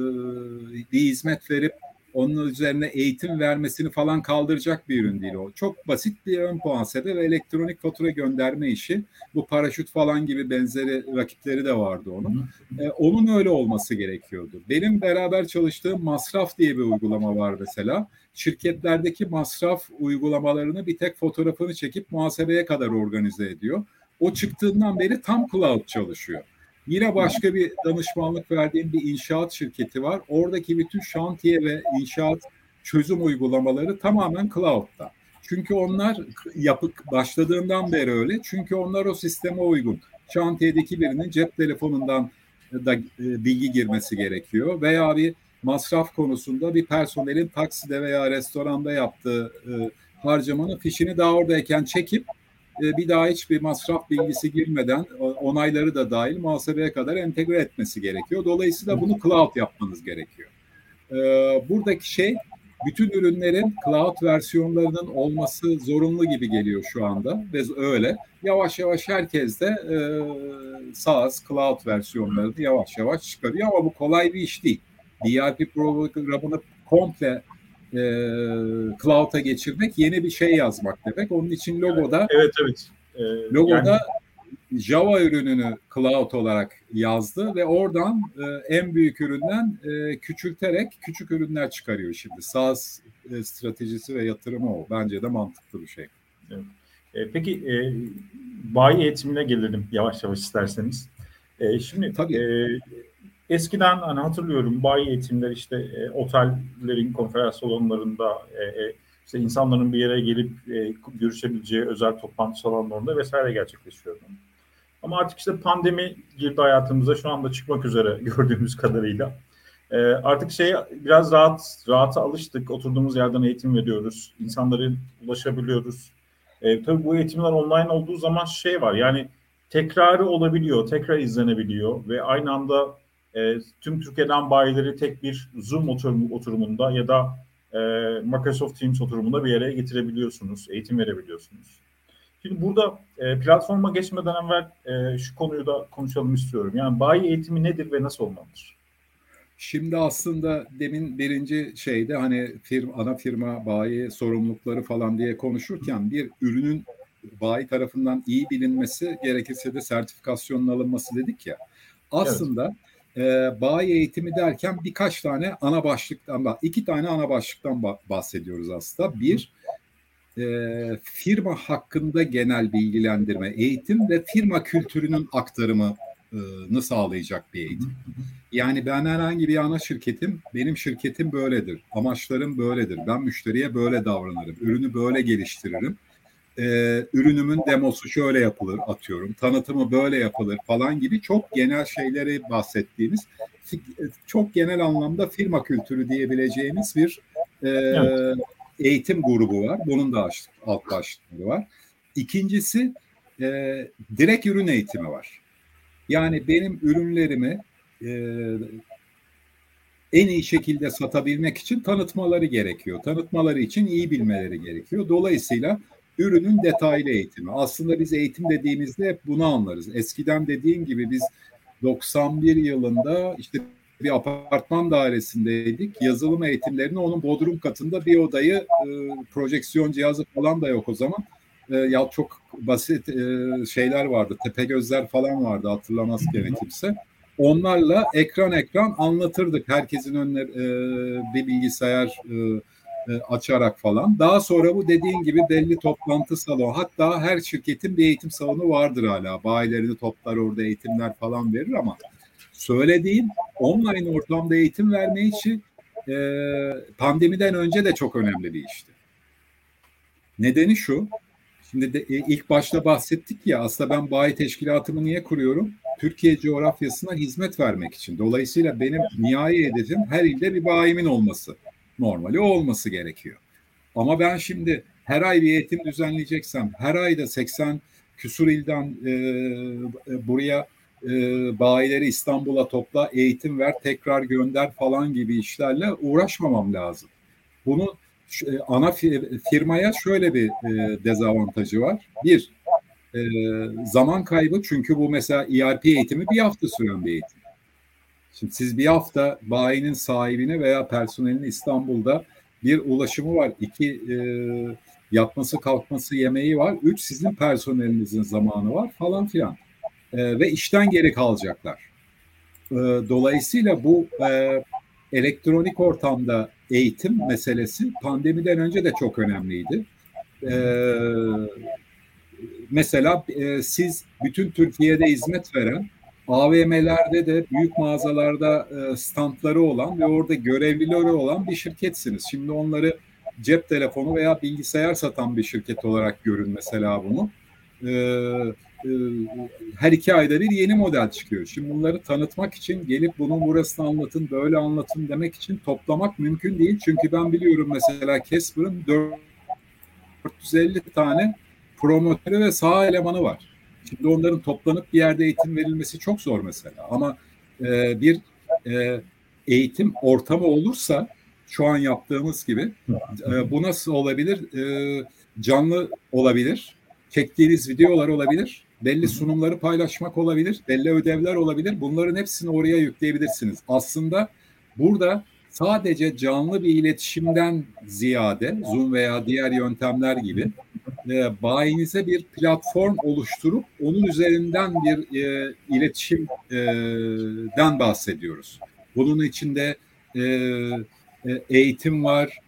bir hizmet verip onun üzerine eğitim vermesini falan kaldıracak bir ürün değil o. Çok basit bir ön muhasebe ve elektronik fatura gönderme işi. Bu paraşüt falan gibi benzeri rakipleri de vardı onun. Ee, onun öyle olması gerekiyordu. Benim beraber çalıştığım masraf diye bir uygulama var mesela. Şirketlerdeki masraf uygulamalarını bir tek fotoğrafını çekip muhasebeye kadar organize ediyor. O çıktığından beri tam cloud çalışıyor. Yine başka bir danışmanlık verdiğim bir inşaat şirketi var. Oradaki bütün şantiye ve inşaat çözüm uygulamaları tamamen cloud'da. Çünkü onlar yapık başladığından beri öyle. Çünkü onlar o sisteme uygun. Şantiyedeki birinin cep telefonundan da e, bilgi girmesi gerekiyor veya bir masraf konusunda bir personelin takside veya restoranda yaptığı e, harcamanın fişini daha oradayken çekip e, bir daha hiçbir masraf bilgisi girmeden onayları da dahil muhasebeye kadar entegre etmesi gerekiyor. Dolayısıyla bunu cloud yapmanız gerekiyor. E, buradaki şey bütün ürünlerin cloud versiyonlarının olması zorunlu gibi geliyor şu anda ve öyle. Yavaş yavaş herkes de e, SaaS cloud versiyonlarını yavaş yavaş çıkarıyor ama bu kolay bir iş değil. DRP programını komple e, cloud'a geçirmek yeni bir şey yazmak demek. Onun için logoda evet evet. Ee, logoda yani... Java ürününü cloud olarak yazdı ve oradan e, en büyük üründen e, küçülterek küçük ürünler çıkarıyor şimdi. SaaS e, stratejisi ve yatırımı o. Bence de mantıklı bir şey. Evet. E, peki e, bayi eğitimine gelelim yavaş yavaş isterseniz. E, şimdi Tabii. E, Eskiden hani hatırlıyorum bayi eğitimler işte e, otellerin konferans salonlarında e, e, işte insanların bir yere gelip e, görüşebileceği özel toplantı salonlarında vesaire gerçekleşiyordu. Ama artık işte pandemi girdi hayatımıza şu anda çıkmak üzere gördüğümüz kadarıyla. E, artık şey biraz rahat rahata alıştık. Oturduğumuz yerden eğitim veriyoruz. İnsanların ulaşabiliyoruz. E, tabii bu eğitimler online olduğu zaman şey var yani tekrarı olabiliyor, tekrar izlenebiliyor ve aynı anda e, tüm Türkiye'den bayileri tek bir Zoom oturum, oturumunda ya da e, Microsoft Teams oturumunda bir yere getirebiliyorsunuz, eğitim verebiliyorsunuz. Şimdi burada e, platforma geçmeden evvel e, şu konuyu da konuşalım istiyorum. Yani bayi eğitimi nedir ve nasıl olmalıdır? Şimdi aslında demin birinci şeyde hani firma, ana firma bayi sorumlulukları falan diye konuşurken bir ürünün bayi tarafından iyi bilinmesi gerekirse de sertifikasyonun alınması dedik ya. Aslında evet e, bayi eğitimi derken birkaç tane ana başlıktan, iki tane ana başlıktan bahsediyoruz aslında. Bir, e, firma hakkında genel bilgilendirme, eğitim ve firma kültürünün aktarımını sağlayacak bir eğitim. Yani ben herhangi bir ana şirketim, benim şirketim böyledir, amaçlarım böyledir, ben müşteriye böyle davranırım, ürünü böyle geliştiririm e, ürünümün demosu şöyle yapılır atıyorum, tanıtımı böyle yapılır falan gibi çok genel şeyleri bahsettiğimiz çok genel anlamda firma kültürü diyebileceğimiz bir e, evet. eğitim grubu var. Bunun da alt başlıkları var. İkincisi e, direkt ürün eğitimi var. Yani benim ürünlerimi e, en iyi şekilde satabilmek için tanıtmaları gerekiyor. Tanıtmaları için iyi bilmeleri gerekiyor. Dolayısıyla ürünün detaylı eğitimi. Aslında biz eğitim dediğimizde hep bunu anlarız. Eskiden dediğim gibi biz 91 yılında işte bir apartman dairesindeydik. Yazılım eğitimlerini onun bodrum katında bir odayı e, projeksiyon cihazı falan da yok o zaman. E, ya çok basit e, şeyler vardı. Tepe gözler falan vardı hatırlamaz gene kimse. Onlarla ekran ekran anlatırdık herkesin önüne e, bir bilgisayar e, e, açarak falan. Daha sonra bu dediğin gibi belli toplantı salonu. Hatta her şirketin bir eğitim salonu vardır hala. Bayilerini toplar orada eğitimler falan verir ama söylediğim online ortamda eğitim verme için e, pandemiden önce de çok önemli bir işti. Nedeni şu. Şimdi de, e, ilk başta bahsettik ya aslında ben bayi teşkilatımı niye kuruyorum? Türkiye coğrafyasına hizmet vermek için. Dolayısıyla benim nihai hedefim her ilde bir bayimin olması. Normali olması gerekiyor. Ama ben şimdi her ay bir eğitim düzenleyeceksem, her ayda 80 küsur ilden e, buraya e, bayileri İstanbul'a topla, eğitim ver, tekrar gönder falan gibi işlerle uğraşmamam lazım. Bunu e, ana firmaya şöyle bir e, dezavantajı var. Bir, e, zaman kaybı çünkü bu mesela ERP eğitimi bir hafta süren bir eğitim. Şimdi siz bir hafta bayinin sahibine veya personelin İstanbul'da bir ulaşımı var. iki e, yatması kalkması yemeği var. Üç sizin personelinizin zamanı var falan filan. E, ve işten geri kalacaklar. E, dolayısıyla bu e, elektronik ortamda eğitim meselesi pandemiden önce de çok önemliydi. E, mesela e, siz bütün Türkiye'de hizmet veren AVM'lerde de büyük mağazalarda e, standları olan ve orada görevlileri olan bir şirketsiniz. Şimdi onları cep telefonu veya bilgisayar satan bir şirket olarak görün mesela bunu. E, e, her iki ayda bir yeni model çıkıyor. Şimdi bunları tanıtmak için gelip bunun burasını anlatın, böyle anlatın demek için toplamak mümkün değil. Çünkü ben biliyorum mesela Casper'ın 450 tane promotörü ve sağ elemanı var. Şimdi onların toplanıp bir yerde eğitim verilmesi çok zor mesela. Ama e, bir e, eğitim ortamı olursa şu an yaptığımız gibi e, bu nasıl olabilir? E, canlı olabilir. Çektiğiniz videolar olabilir. Belli sunumları paylaşmak olabilir. Belli ödevler olabilir. Bunların hepsini oraya yükleyebilirsiniz. Aslında burada sadece canlı bir iletişimden ziyade Zoom veya diğer yöntemler gibi e, bayinize bir platform oluşturup onun üzerinden bir e, iletişimden bahsediyoruz. Bunun içinde e, e, eğitim var,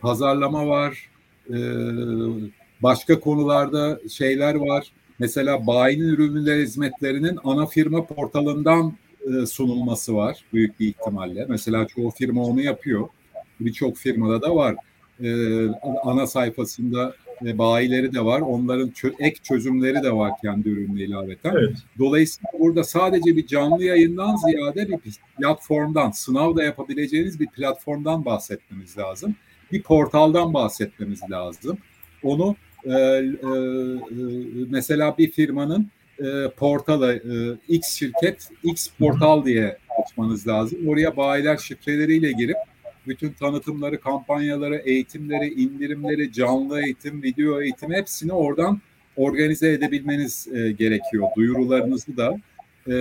pazarlama var, e, başka konularda şeyler var. Mesela bayinin ürünler hizmetlerinin ana firma portalından e, sunulması var büyük bir ihtimalle. Mesela çoğu firma onu yapıyor. Birçok firmada da var. E, ana sayfasında e, bayileri de var. Onların çö- ek çözümleri de var kendi ürününe ilaveten. Evet. Dolayısıyla burada sadece bir canlı yayından ziyade bir platformdan, sınav da yapabileceğiniz bir platformdan bahsetmemiz lazım. Bir portaldan bahsetmemiz lazım. Onu e, e, mesela bir firmanın e, portalı e, X şirket X portal diye açmanız lazım. Oraya bayiler şifreleriyle girip bütün tanıtımları, kampanyaları, eğitimleri, indirimleri, canlı eğitim, video eğitim hepsini oradan organize edebilmeniz e, gerekiyor. Duyurularınızı da. E,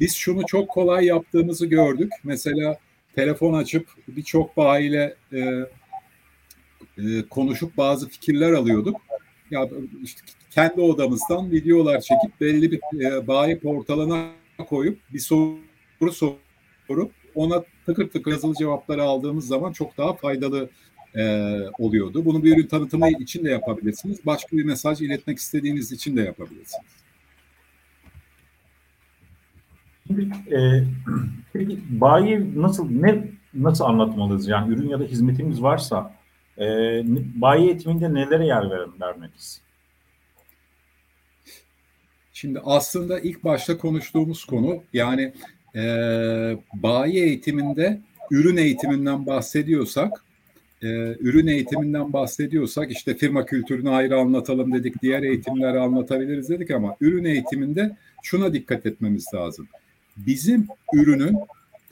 biz şunu çok kolay yaptığımızı gördük. Mesela telefon açıp birçok bayiyle e, e, konuşup bazı fikirler alıyorduk. Ya işte kendi odamızdan videolar çekip belli bir e, bayi portalına koyup bir soru sorup ona tıkır tıkır yazılı cevapları aldığımız zaman çok daha faydalı e, oluyordu. Bunu bir ürün tanıtımı için de yapabilirsiniz. Başka bir mesaj iletmek istediğiniz için de yapabilirsiniz. Şimdi, e, peki bayi nasıl ne nasıl anlatmalıyız? Yani ürün ya da hizmetimiz varsa e, bayi eğitiminde nelere yer verin, vermeliyiz? Şimdi aslında ilk başta konuştuğumuz konu yani e, bayi eğitiminde ürün eğitiminden bahsediyorsak e, ürün eğitiminden bahsediyorsak işte firma kültürünü ayrı anlatalım dedik diğer eğitimleri anlatabiliriz dedik ama ürün eğitiminde şuna dikkat etmemiz lazım. Bizim ürünün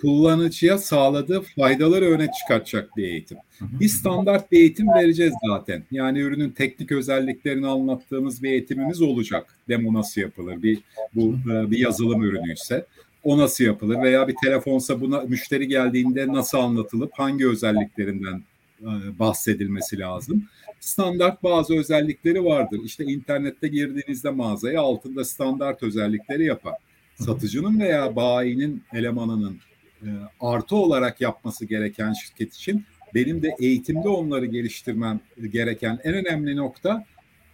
kullanıcıya sağladığı faydaları öne çıkartacak bir eğitim. Bir standart bir eğitim vereceğiz zaten. Yani ürünün teknik özelliklerini anlattığımız bir eğitimimiz olacak. Demo nasıl yapılır? Bir bu e, bir yazılım ürünüyse o nasıl yapılır veya bir telefonsa buna müşteri geldiğinde nasıl anlatılıp hangi özelliklerinden e, bahsedilmesi lazım. Standart bazı özellikleri vardır. İşte internette girdiğinizde mağazaya altında standart özellikleri yapar. Satıcının veya bayinin elemanının e, artı olarak yapması gereken şirket için benim de eğitimde onları geliştirmem gereken en önemli nokta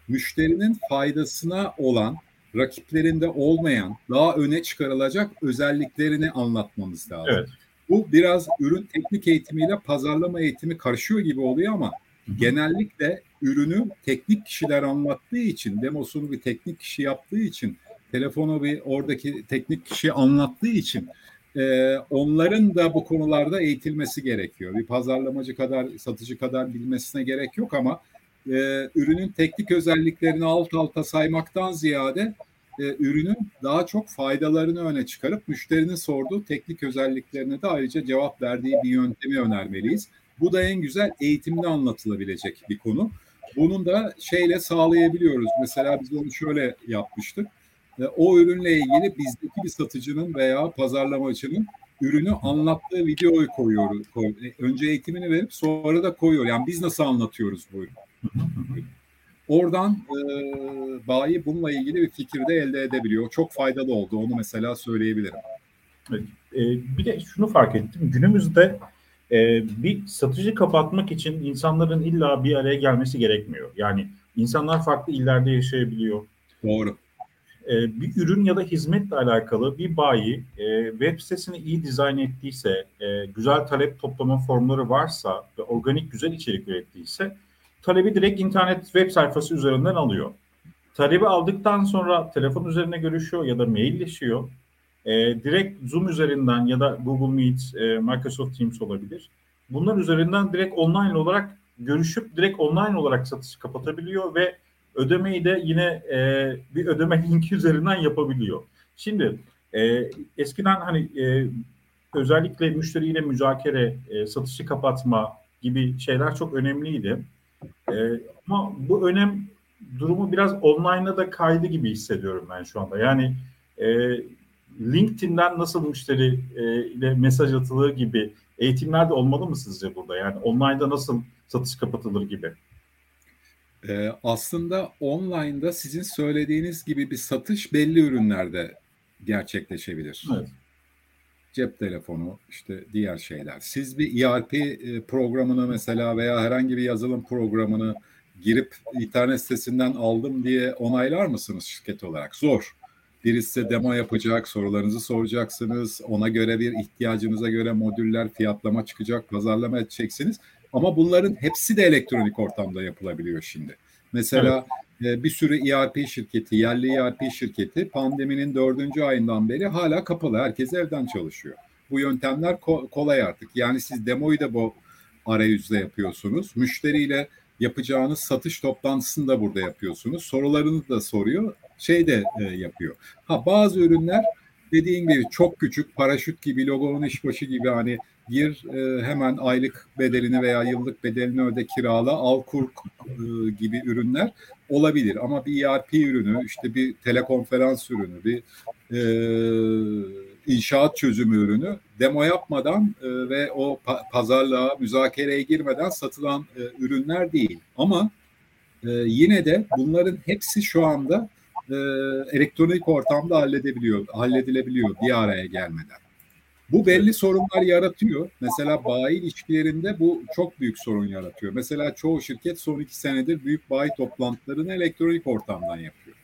müşterinin faydasına olan rakiplerinde olmayan daha öne çıkarılacak özelliklerini anlatmamız lazım. Evet. Bu biraz ürün teknik eğitimiyle pazarlama eğitimi karışıyor gibi oluyor ama genellikle ürünü teknik kişiler anlattığı için, demosunu bir teknik kişi yaptığı için, telefonu bir oradaki teknik kişi anlattığı için e, onların da bu konularda eğitilmesi gerekiyor. Bir pazarlamacı kadar, satıcı kadar bilmesine gerek yok ama e, ürünün teknik özelliklerini alt alta saymaktan ziyade e, ürünün daha çok faydalarını öne çıkarıp müşterinin sorduğu teknik özelliklerine de ayrıca cevap verdiği bir yöntemi önermeliyiz. Bu da en güzel eğitimde anlatılabilecek bir konu. Bunun da şeyle sağlayabiliyoruz. Mesela biz onu şöyle yapmıştık. E, o ürünle ilgili bizdeki bir satıcının veya pazarlamacının ürünü anlattığı videoyu koyuyor. Koy, e, önce eğitimini verip sonra da koyuyor. Yani biz nasıl anlatıyoruz bu ürünü? Oradan e, bayi bununla ilgili bir fikir de elde edebiliyor. Çok faydalı oldu. Onu mesela söyleyebilirim. Evet. E, bir de şunu fark ettim. Günümüzde e, bir satıcı kapatmak için insanların illa bir araya gelmesi gerekmiyor. Yani insanlar farklı illerde yaşayabiliyor. Doğru. E, bir ürün ya da hizmetle alakalı bir bayi e, web sitesini iyi dizayn ettiyse, e, güzel talep toplama formları varsa ve organik güzel içerik ürettiyse talebi direkt internet web sayfası üzerinden alıyor. Talebi aldıktan sonra telefon üzerine görüşüyor ya da mailleşiyor. E, direkt Zoom üzerinden ya da Google Meet, e, Microsoft Teams olabilir. Bunlar üzerinden direkt online olarak görüşüp direkt online olarak satışı kapatabiliyor ve ödemeyi de yine e, bir ödeme linki üzerinden yapabiliyor. Şimdi e, eskiden hani e, özellikle müşteriyle müzakere, e, satışı kapatma gibi şeyler çok önemliydi. E, ama bu önem durumu biraz online'a da kaydı gibi hissediyorum ben şu anda. Yani e, LinkedIn'den nasıl müşteri e, ile mesaj atılır gibi eğitimler de olmalı mı sizce burada? Yani online'da nasıl satış kapatılır gibi? Ee, aslında online'da sizin söylediğiniz gibi bir satış belli ürünlerde gerçekleşebilir. Evet cep telefonu, işte diğer şeyler. Siz bir ERP e, programını mesela veya herhangi bir yazılım programını girip internet sitesinden aldım diye onaylar mısınız şirket olarak? Zor. Birisi size demo yapacak, sorularınızı soracaksınız. Ona göre bir ihtiyacınıza göre modüller, fiyatlama çıkacak, pazarlama edeceksiniz. Ama bunların hepsi de elektronik ortamda yapılabiliyor şimdi. Mesela evet. bir sürü ERP şirketi, yerli ERP şirketi pandeminin dördüncü ayından beri hala kapalı. Herkes evden çalışıyor. Bu yöntemler ko- kolay artık. Yani siz demoyu da bu arayüzde yapıyorsunuz. Müşteriyle yapacağınız satış toplantısını da burada yapıyorsunuz. Sorularını da soruyor, şey de e, yapıyor. Ha bazı ürünler dediğin gibi çok küçük, paraşüt gibi, logonun işbaşı gibi hani gir e, hemen aylık bedelini veya yıllık bedelini öde kirala al kur e, gibi ürünler olabilir. Ama bir ERP ürünü işte bir telekonferans ürünü bir e, inşaat çözümü ürünü demo yapmadan e, ve o pa- pazarlığa müzakereye girmeden satılan e, ürünler değil. Ama e, yine de bunların hepsi şu anda e, elektronik ortamda halledebiliyor, halledilebiliyor bir araya gelmeden. Bu belli sorunlar yaratıyor. Mesela bayi ilişkilerinde bu çok büyük sorun yaratıyor. Mesela çoğu şirket son iki senedir büyük bayi toplantılarını elektronik ortamdan yapıyor.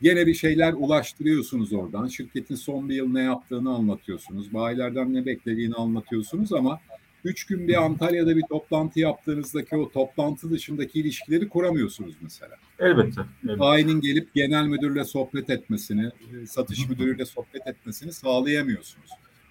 Yine bir şeyler ulaştırıyorsunuz oradan. Şirketin son bir yıl ne yaptığını anlatıyorsunuz. Bayilerden ne beklediğini anlatıyorsunuz ama üç gün bir Antalya'da bir toplantı yaptığınızdaki o toplantı dışındaki ilişkileri kuramıyorsunuz mesela. Elbette. elbette. Bayinin gelip genel müdürle sohbet etmesini, satış müdürüyle sohbet etmesini sağlayamıyorsunuz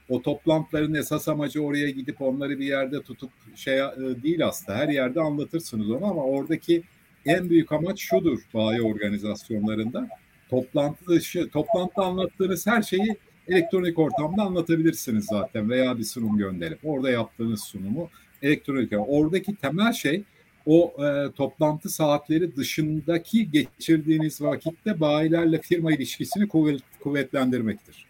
o toplantıların esas amacı oraya gidip onları bir yerde tutup şey e, değil aslında. Her yerde anlatırsınız onu ama oradaki en büyük amaç şudur bayi organizasyonlarında. Toplantı dışı, toplantı anlattığınız her şeyi Elektronik ortamda anlatabilirsiniz zaten veya bir sunum gönderip orada yaptığınız sunumu elektronik. Oradaki temel şey o e, toplantı saatleri dışındaki geçirdiğiniz vakitte bayilerle firma ilişkisini kuvvet, kuvvetlendirmektir.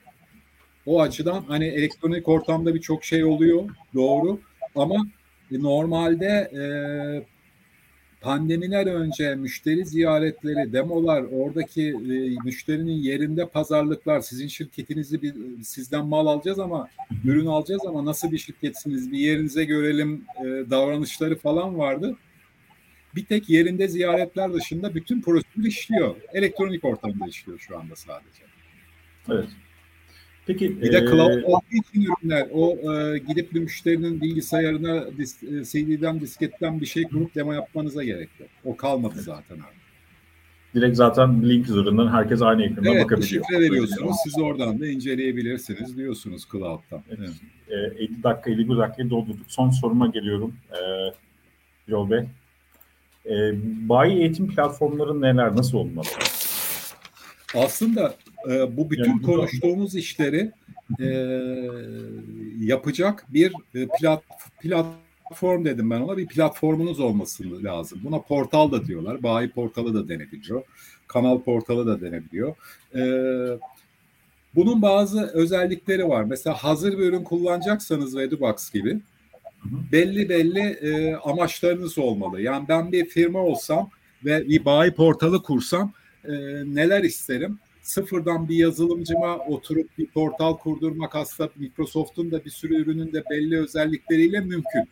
O açıdan hani elektronik ortamda birçok şey oluyor doğru ama normalde e, pandemiden önce müşteri ziyaretleri, demolar, oradaki e, müşterinin yerinde pazarlıklar, sizin şirketinizi bir, sizden mal alacağız ama ürün alacağız ama nasıl bir şirketsiniz, bir yerinize görelim e, davranışları falan vardı. Bir tek yerinde ziyaretler dışında bütün prosedür işliyor. Elektronik ortamda işliyor şu anda sadece. Evet. Peki bir de cloud olduğu için ürünler o e, gidip bir müşterinin bilgisayarına dis, e, CD'den disketten bir şey kurup demo yapmanıza gerek yok. O kalmadı zaten abi. Direkt zaten link üzerinden herkes aynı ekrana evet, bakabiliyor. şifre veriyorsunuz. Siz oradan da inceleyebilirsiniz diyorsunuz cloud'dan. Evet. Evet. E, 50 dakika 50 dakikayı doldurduk. Son soruma geliyorum. E, Yol Bey. E, bayi eğitim platformları neler? Nasıl olmalı? Aslında e, bu bütün yani, konuştuğumuz işleri e, yapacak bir e, plat, platform dedim ben ona bir platformunuz olması lazım. Buna portal da diyorlar. Bayi portalı da denebiliyor. Kanal portalı da denebiliyor. E, bunun bazı özellikleri var. Mesela hazır bir ürün kullanacaksanız Redubox gibi belli belli e, amaçlarınız olmalı. Yani ben bir firma olsam ve bir bayi portalı kursam e, neler isterim? Sıfırdan bir yazılımcıma oturup bir portal kurdurmak aslında Microsoft'un da bir sürü ürünün de belli özellikleriyle mümkün.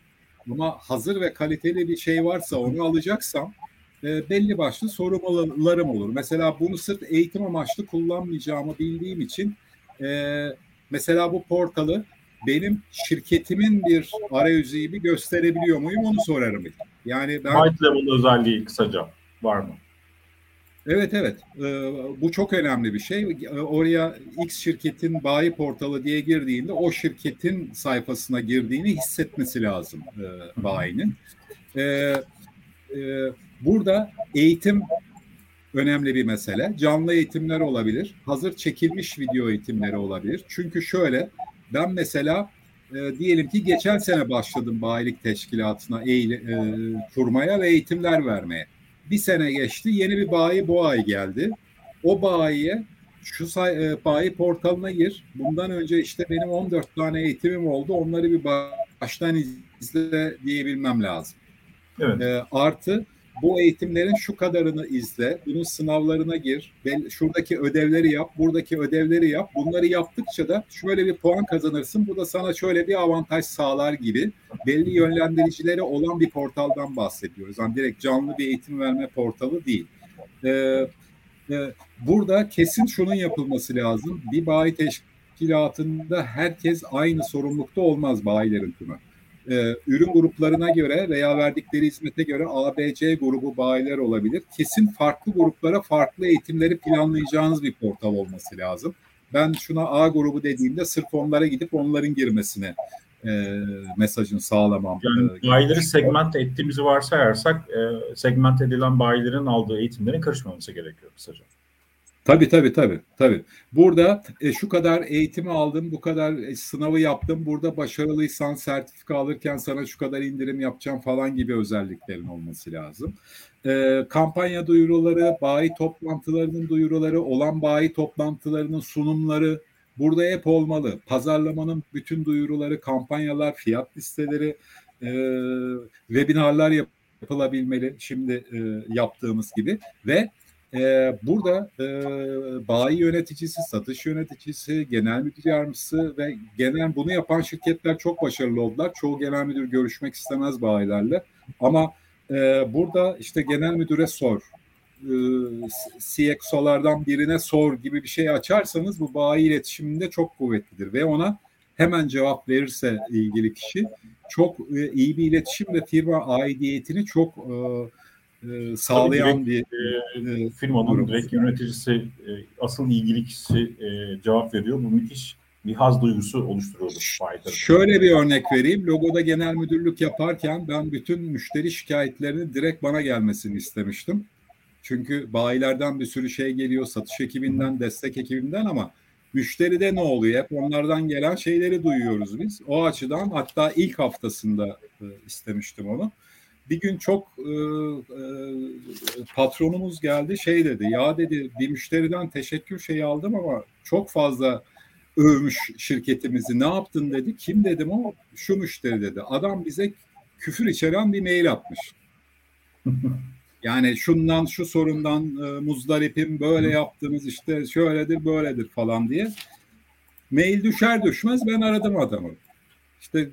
Ama hazır ve kaliteli bir şey varsa onu alacaksam e, belli başlı sorumlularım olur. Mesela bunu sırf eğitim amaçlı kullanmayacağımı bildiğim için e, mesela bu portalı benim şirketimin bir arayüzü gibi gösterebiliyor muyum onu sorarım. Yani ben... White level özelliği kısaca var mı? Evet evet ee, bu çok önemli bir şey. Oraya X şirketin bayi portalı diye girdiğinde o şirketin sayfasına girdiğini hissetmesi lazım e, bayinin. Ee, e, burada eğitim önemli bir mesele. Canlı eğitimler olabilir. Hazır çekilmiş video eğitimleri olabilir. Çünkü şöyle ben mesela e, diyelim ki geçen sene başladım bayilik teşkilatına eğil, e, kurmaya ve eğitimler vermeye. Bir sene geçti yeni bir bayi bu ay geldi. O bayiye şu say, e, bayi portalına gir. Bundan önce işte benim 14 tane eğitimim oldu. Onları bir baştan izle diyebilmem lazım. Evet. E, artı bu eğitimlerin şu kadarını izle, bunun sınavlarına gir, şuradaki ödevleri yap, buradaki ödevleri yap. Bunları yaptıkça da şöyle bir puan kazanırsın. Bu da sana şöyle bir avantaj sağlar gibi belli yönlendiricileri olan bir portaldan bahsediyoruz. Yani direkt canlı bir eğitim verme portalı değil. Ee, e, burada kesin şunun yapılması lazım. Bir bayi teşkilatında herkes aynı sorumlulukta olmaz bayilerin tümü e, ürün gruplarına göre veya verdikleri hizmete göre ABC grubu bayiler olabilir. Kesin farklı gruplara farklı eğitimleri planlayacağınız bir portal olması lazım. Ben şuna A grubu dediğimde sırf onlara gidip onların girmesine e, mesajını sağlamam. Yani e, bayileri segment ettiğimizi varsayarsak e, segment edilen bayilerin aldığı eğitimlerin karışmaması gerekiyor kısaca. Tabii tabii tabii. tabii. Burada e, şu kadar eğitimi aldım, bu kadar e, sınavı yaptım. Burada başarılıysan sertifika alırken sana şu kadar indirim yapacağım falan gibi özelliklerin olması lazım. E, kampanya duyuruları, bayi toplantılarının duyuruları, olan bayi toplantılarının sunumları burada hep olmalı. Pazarlamanın bütün duyuruları, kampanyalar, fiyat listeleri, e, webinarlar yapılabilmeli şimdi e, yaptığımız gibi ve e, burada e, bayi yöneticisi, satış yöneticisi, genel müdür yardımcısı ve genel bunu yapan şirketler çok başarılı oldular. Çoğu genel müdür görüşmek istemez bayilerle. Ama e, burada işte genel müdüre sor, e, CXO'lardan birine sor gibi bir şey açarsanız bu bayi iletişiminde çok kuvvetlidir ve ona hemen cevap verirse ilgili kişi çok e, iyi bir iletişim ve firma aidiyetini çok e, e, sağlayan direkt, bir e, firmanın grup. direkt yöneticisi e, asıl ilgili kişisi e, cevap veriyor. Bu müthiş bir haz duygusu oluşturuyordur. Şöyle bir örnek vereyim. Logoda genel müdürlük yaparken ben bütün müşteri şikayetlerini direkt bana gelmesini istemiştim. Çünkü bayilerden bir sürü şey geliyor, satış ekibinden, destek ekibinden ama Müşteride ne oluyor? Hep onlardan gelen şeyleri duyuyoruz biz. O açıdan hatta ilk haftasında e, istemiştim onu. Bir gün çok e, e, patronumuz geldi şey dedi ya dedi bir müşteriden teşekkür şeyi aldım ama çok fazla övmüş şirketimizi ne yaptın dedi. Kim dedim o şu müşteri dedi. Adam bize küfür içeren bir mail atmış. Yani şundan şu sorundan e, muzdaripim böyle yaptınız işte şöyledir böyledir falan diye. Mail düşer düşmez ben aradım adamı. İşte e,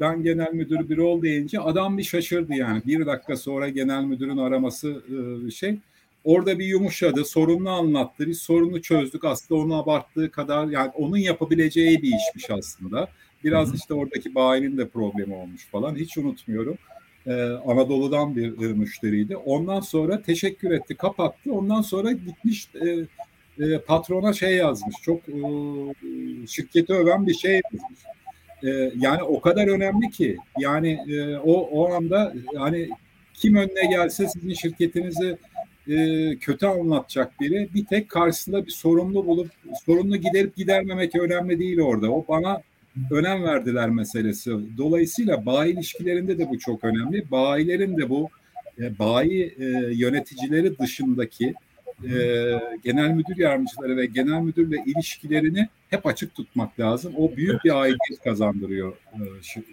ben genel müdür bir ol deyince adam bir şaşırdı yani. Bir dakika sonra genel müdürün araması e, şey. Orada bir yumuşadı, sorununu anlattı. Biz sorunu çözdük. Aslında onu abarttığı kadar yani onun yapabileceği bir işmiş aslında. Biraz işte oradaki bayinin de problemi olmuş falan. Hiç unutmuyorum. Ee, Anadolu'dan bir e, müşteriydi. Ondan sonra teşekkür etti, kapattı. Ondan sonra gitmiş e, e, patrona şey yazmış. Çok e, şirketi öven bir şey yazmış. E, yani o kadar önemli ki yani e, o o anda yani kim önüne gelse sizin şirketinizi e, kötü anlatacak biri bir tek karşısında bir sorumlu bulup sorunlu giderip gidermemek önemli değil orada. O bana önem verdiler meselesi. Dolayısıyla bayi ilişkilerinde de bu çok önemli. Bayilerin de bu e, bayi e, yöneticileri dışındaki e, genel müdür yardımcıları ve genel müdürle ilişkilerini hep açık tutmak lazım. O büyük bir aidiyet kazandırıyor e, şu, e,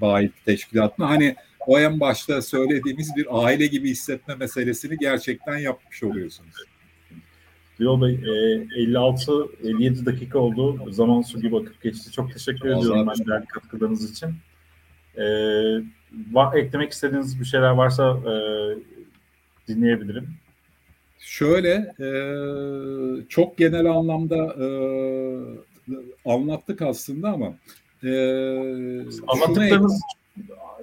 bayi teşkilatına. Hani o en başta söylediğimiz bir aile gibi hissetme meselesini gerçekten yapmış oluyorsunuz. Diyor Bey, e, 56-57 dakika oldu. Zaman su gibi akıp geçti. Çok teşekkür Allah ediyorum ben değerli katkılarınız için. E, va- eklemek istediğiniz bir şeyler varsa e, dinleyebilirim. Şöyle e, çok genel anlamda e, anlattık aslında ama e, şunu Anlattıklarınız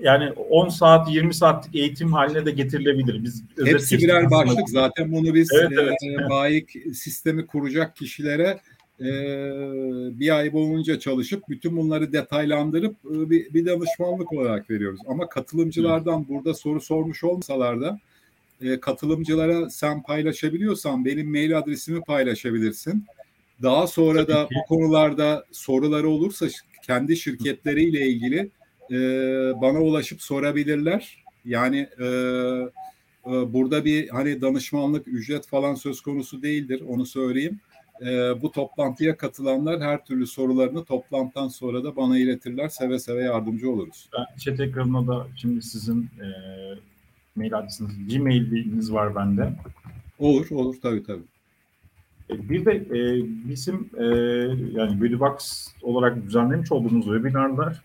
yani 10 saat 20 saatlik eğitim haline de getirilebilir. Biz Hepsi birer aslında. başlık. Zaten bunu biz Evet, evet. e, bayik sistemi kuracak kişilere e, bir ay boyunca çalışıp bütün bunları detaylandırıp e, bir, bir danışmanlık olarak veriyoruz. Ama katılımcılardan burada soru sormuş olmasalar da e, katılımcılara sen paylaşabiliyorsan benim mail adresimi paylaşabilirsin. Daha sonra da bu konularda soruları olursa kendi şirketleriyle ilgili e, bana ulaşıp sorabilirler. Yani e, e, burada bir hani danışmanlık ücret falan söz konusu değildir onu söyleyeyim. E, bu toplantıya katılanlar her türlü sorularını toplantıdan sonra da bana iletirler. Seve seve yardımcı oluruz. Ben chat ekranına da şimdi sizin e, mail adresiniz, Gmail'iniz var bende. Olur olur tabii tabii. E, Bir de e, bizim e, yani Veribox olarak düzenlemiş olduğumuz webinarlar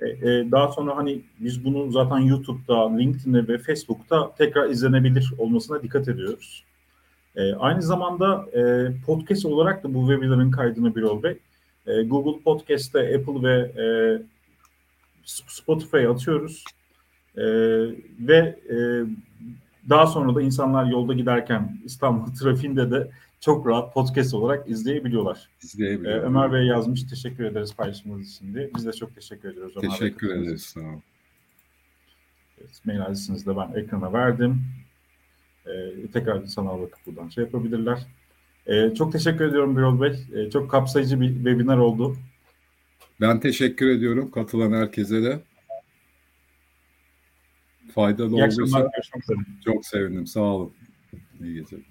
e, e, daha sonra hani biz bunu zaten YouTube'da, LinkedIn'de ve Facebook'ta tekrar izlenebilir olmasına dikkat ediyoruz. E, aynı zamanda e, podcast olarak da bu webinarın kaydını Birol Bey e, Google Podcast'te, Apple ve e, Spotify'a atıyoruz. E, ve e, daha sonra da insanlar yolda giderken İstanbul trafiğinde de çok rahat podcast olarak izleyebiliyorlar. Ee, İzleyebilirim. Ömer Bey yazmış. Teşekkür ederiz paylaşımınız için diye. Biz de çok teşekkür ediyoruz. Ömer Teşekkür ederiz. Sağ olun. Evet, mail adresinizi de ben ekrana verdim. Ee, tekrar sanal bakıp buradan şey yapabilirler. Ee, çok teşekkür ediyorum Birol Bey. Ee, çok kapsayıcı bir webinar oldu. Ben teşekkür ediyorum katılan herkese de. Faydalı İyi akşamlar. olduysa Görüşmek üzere. çok sevindim. Sağ olun. İyi geceler.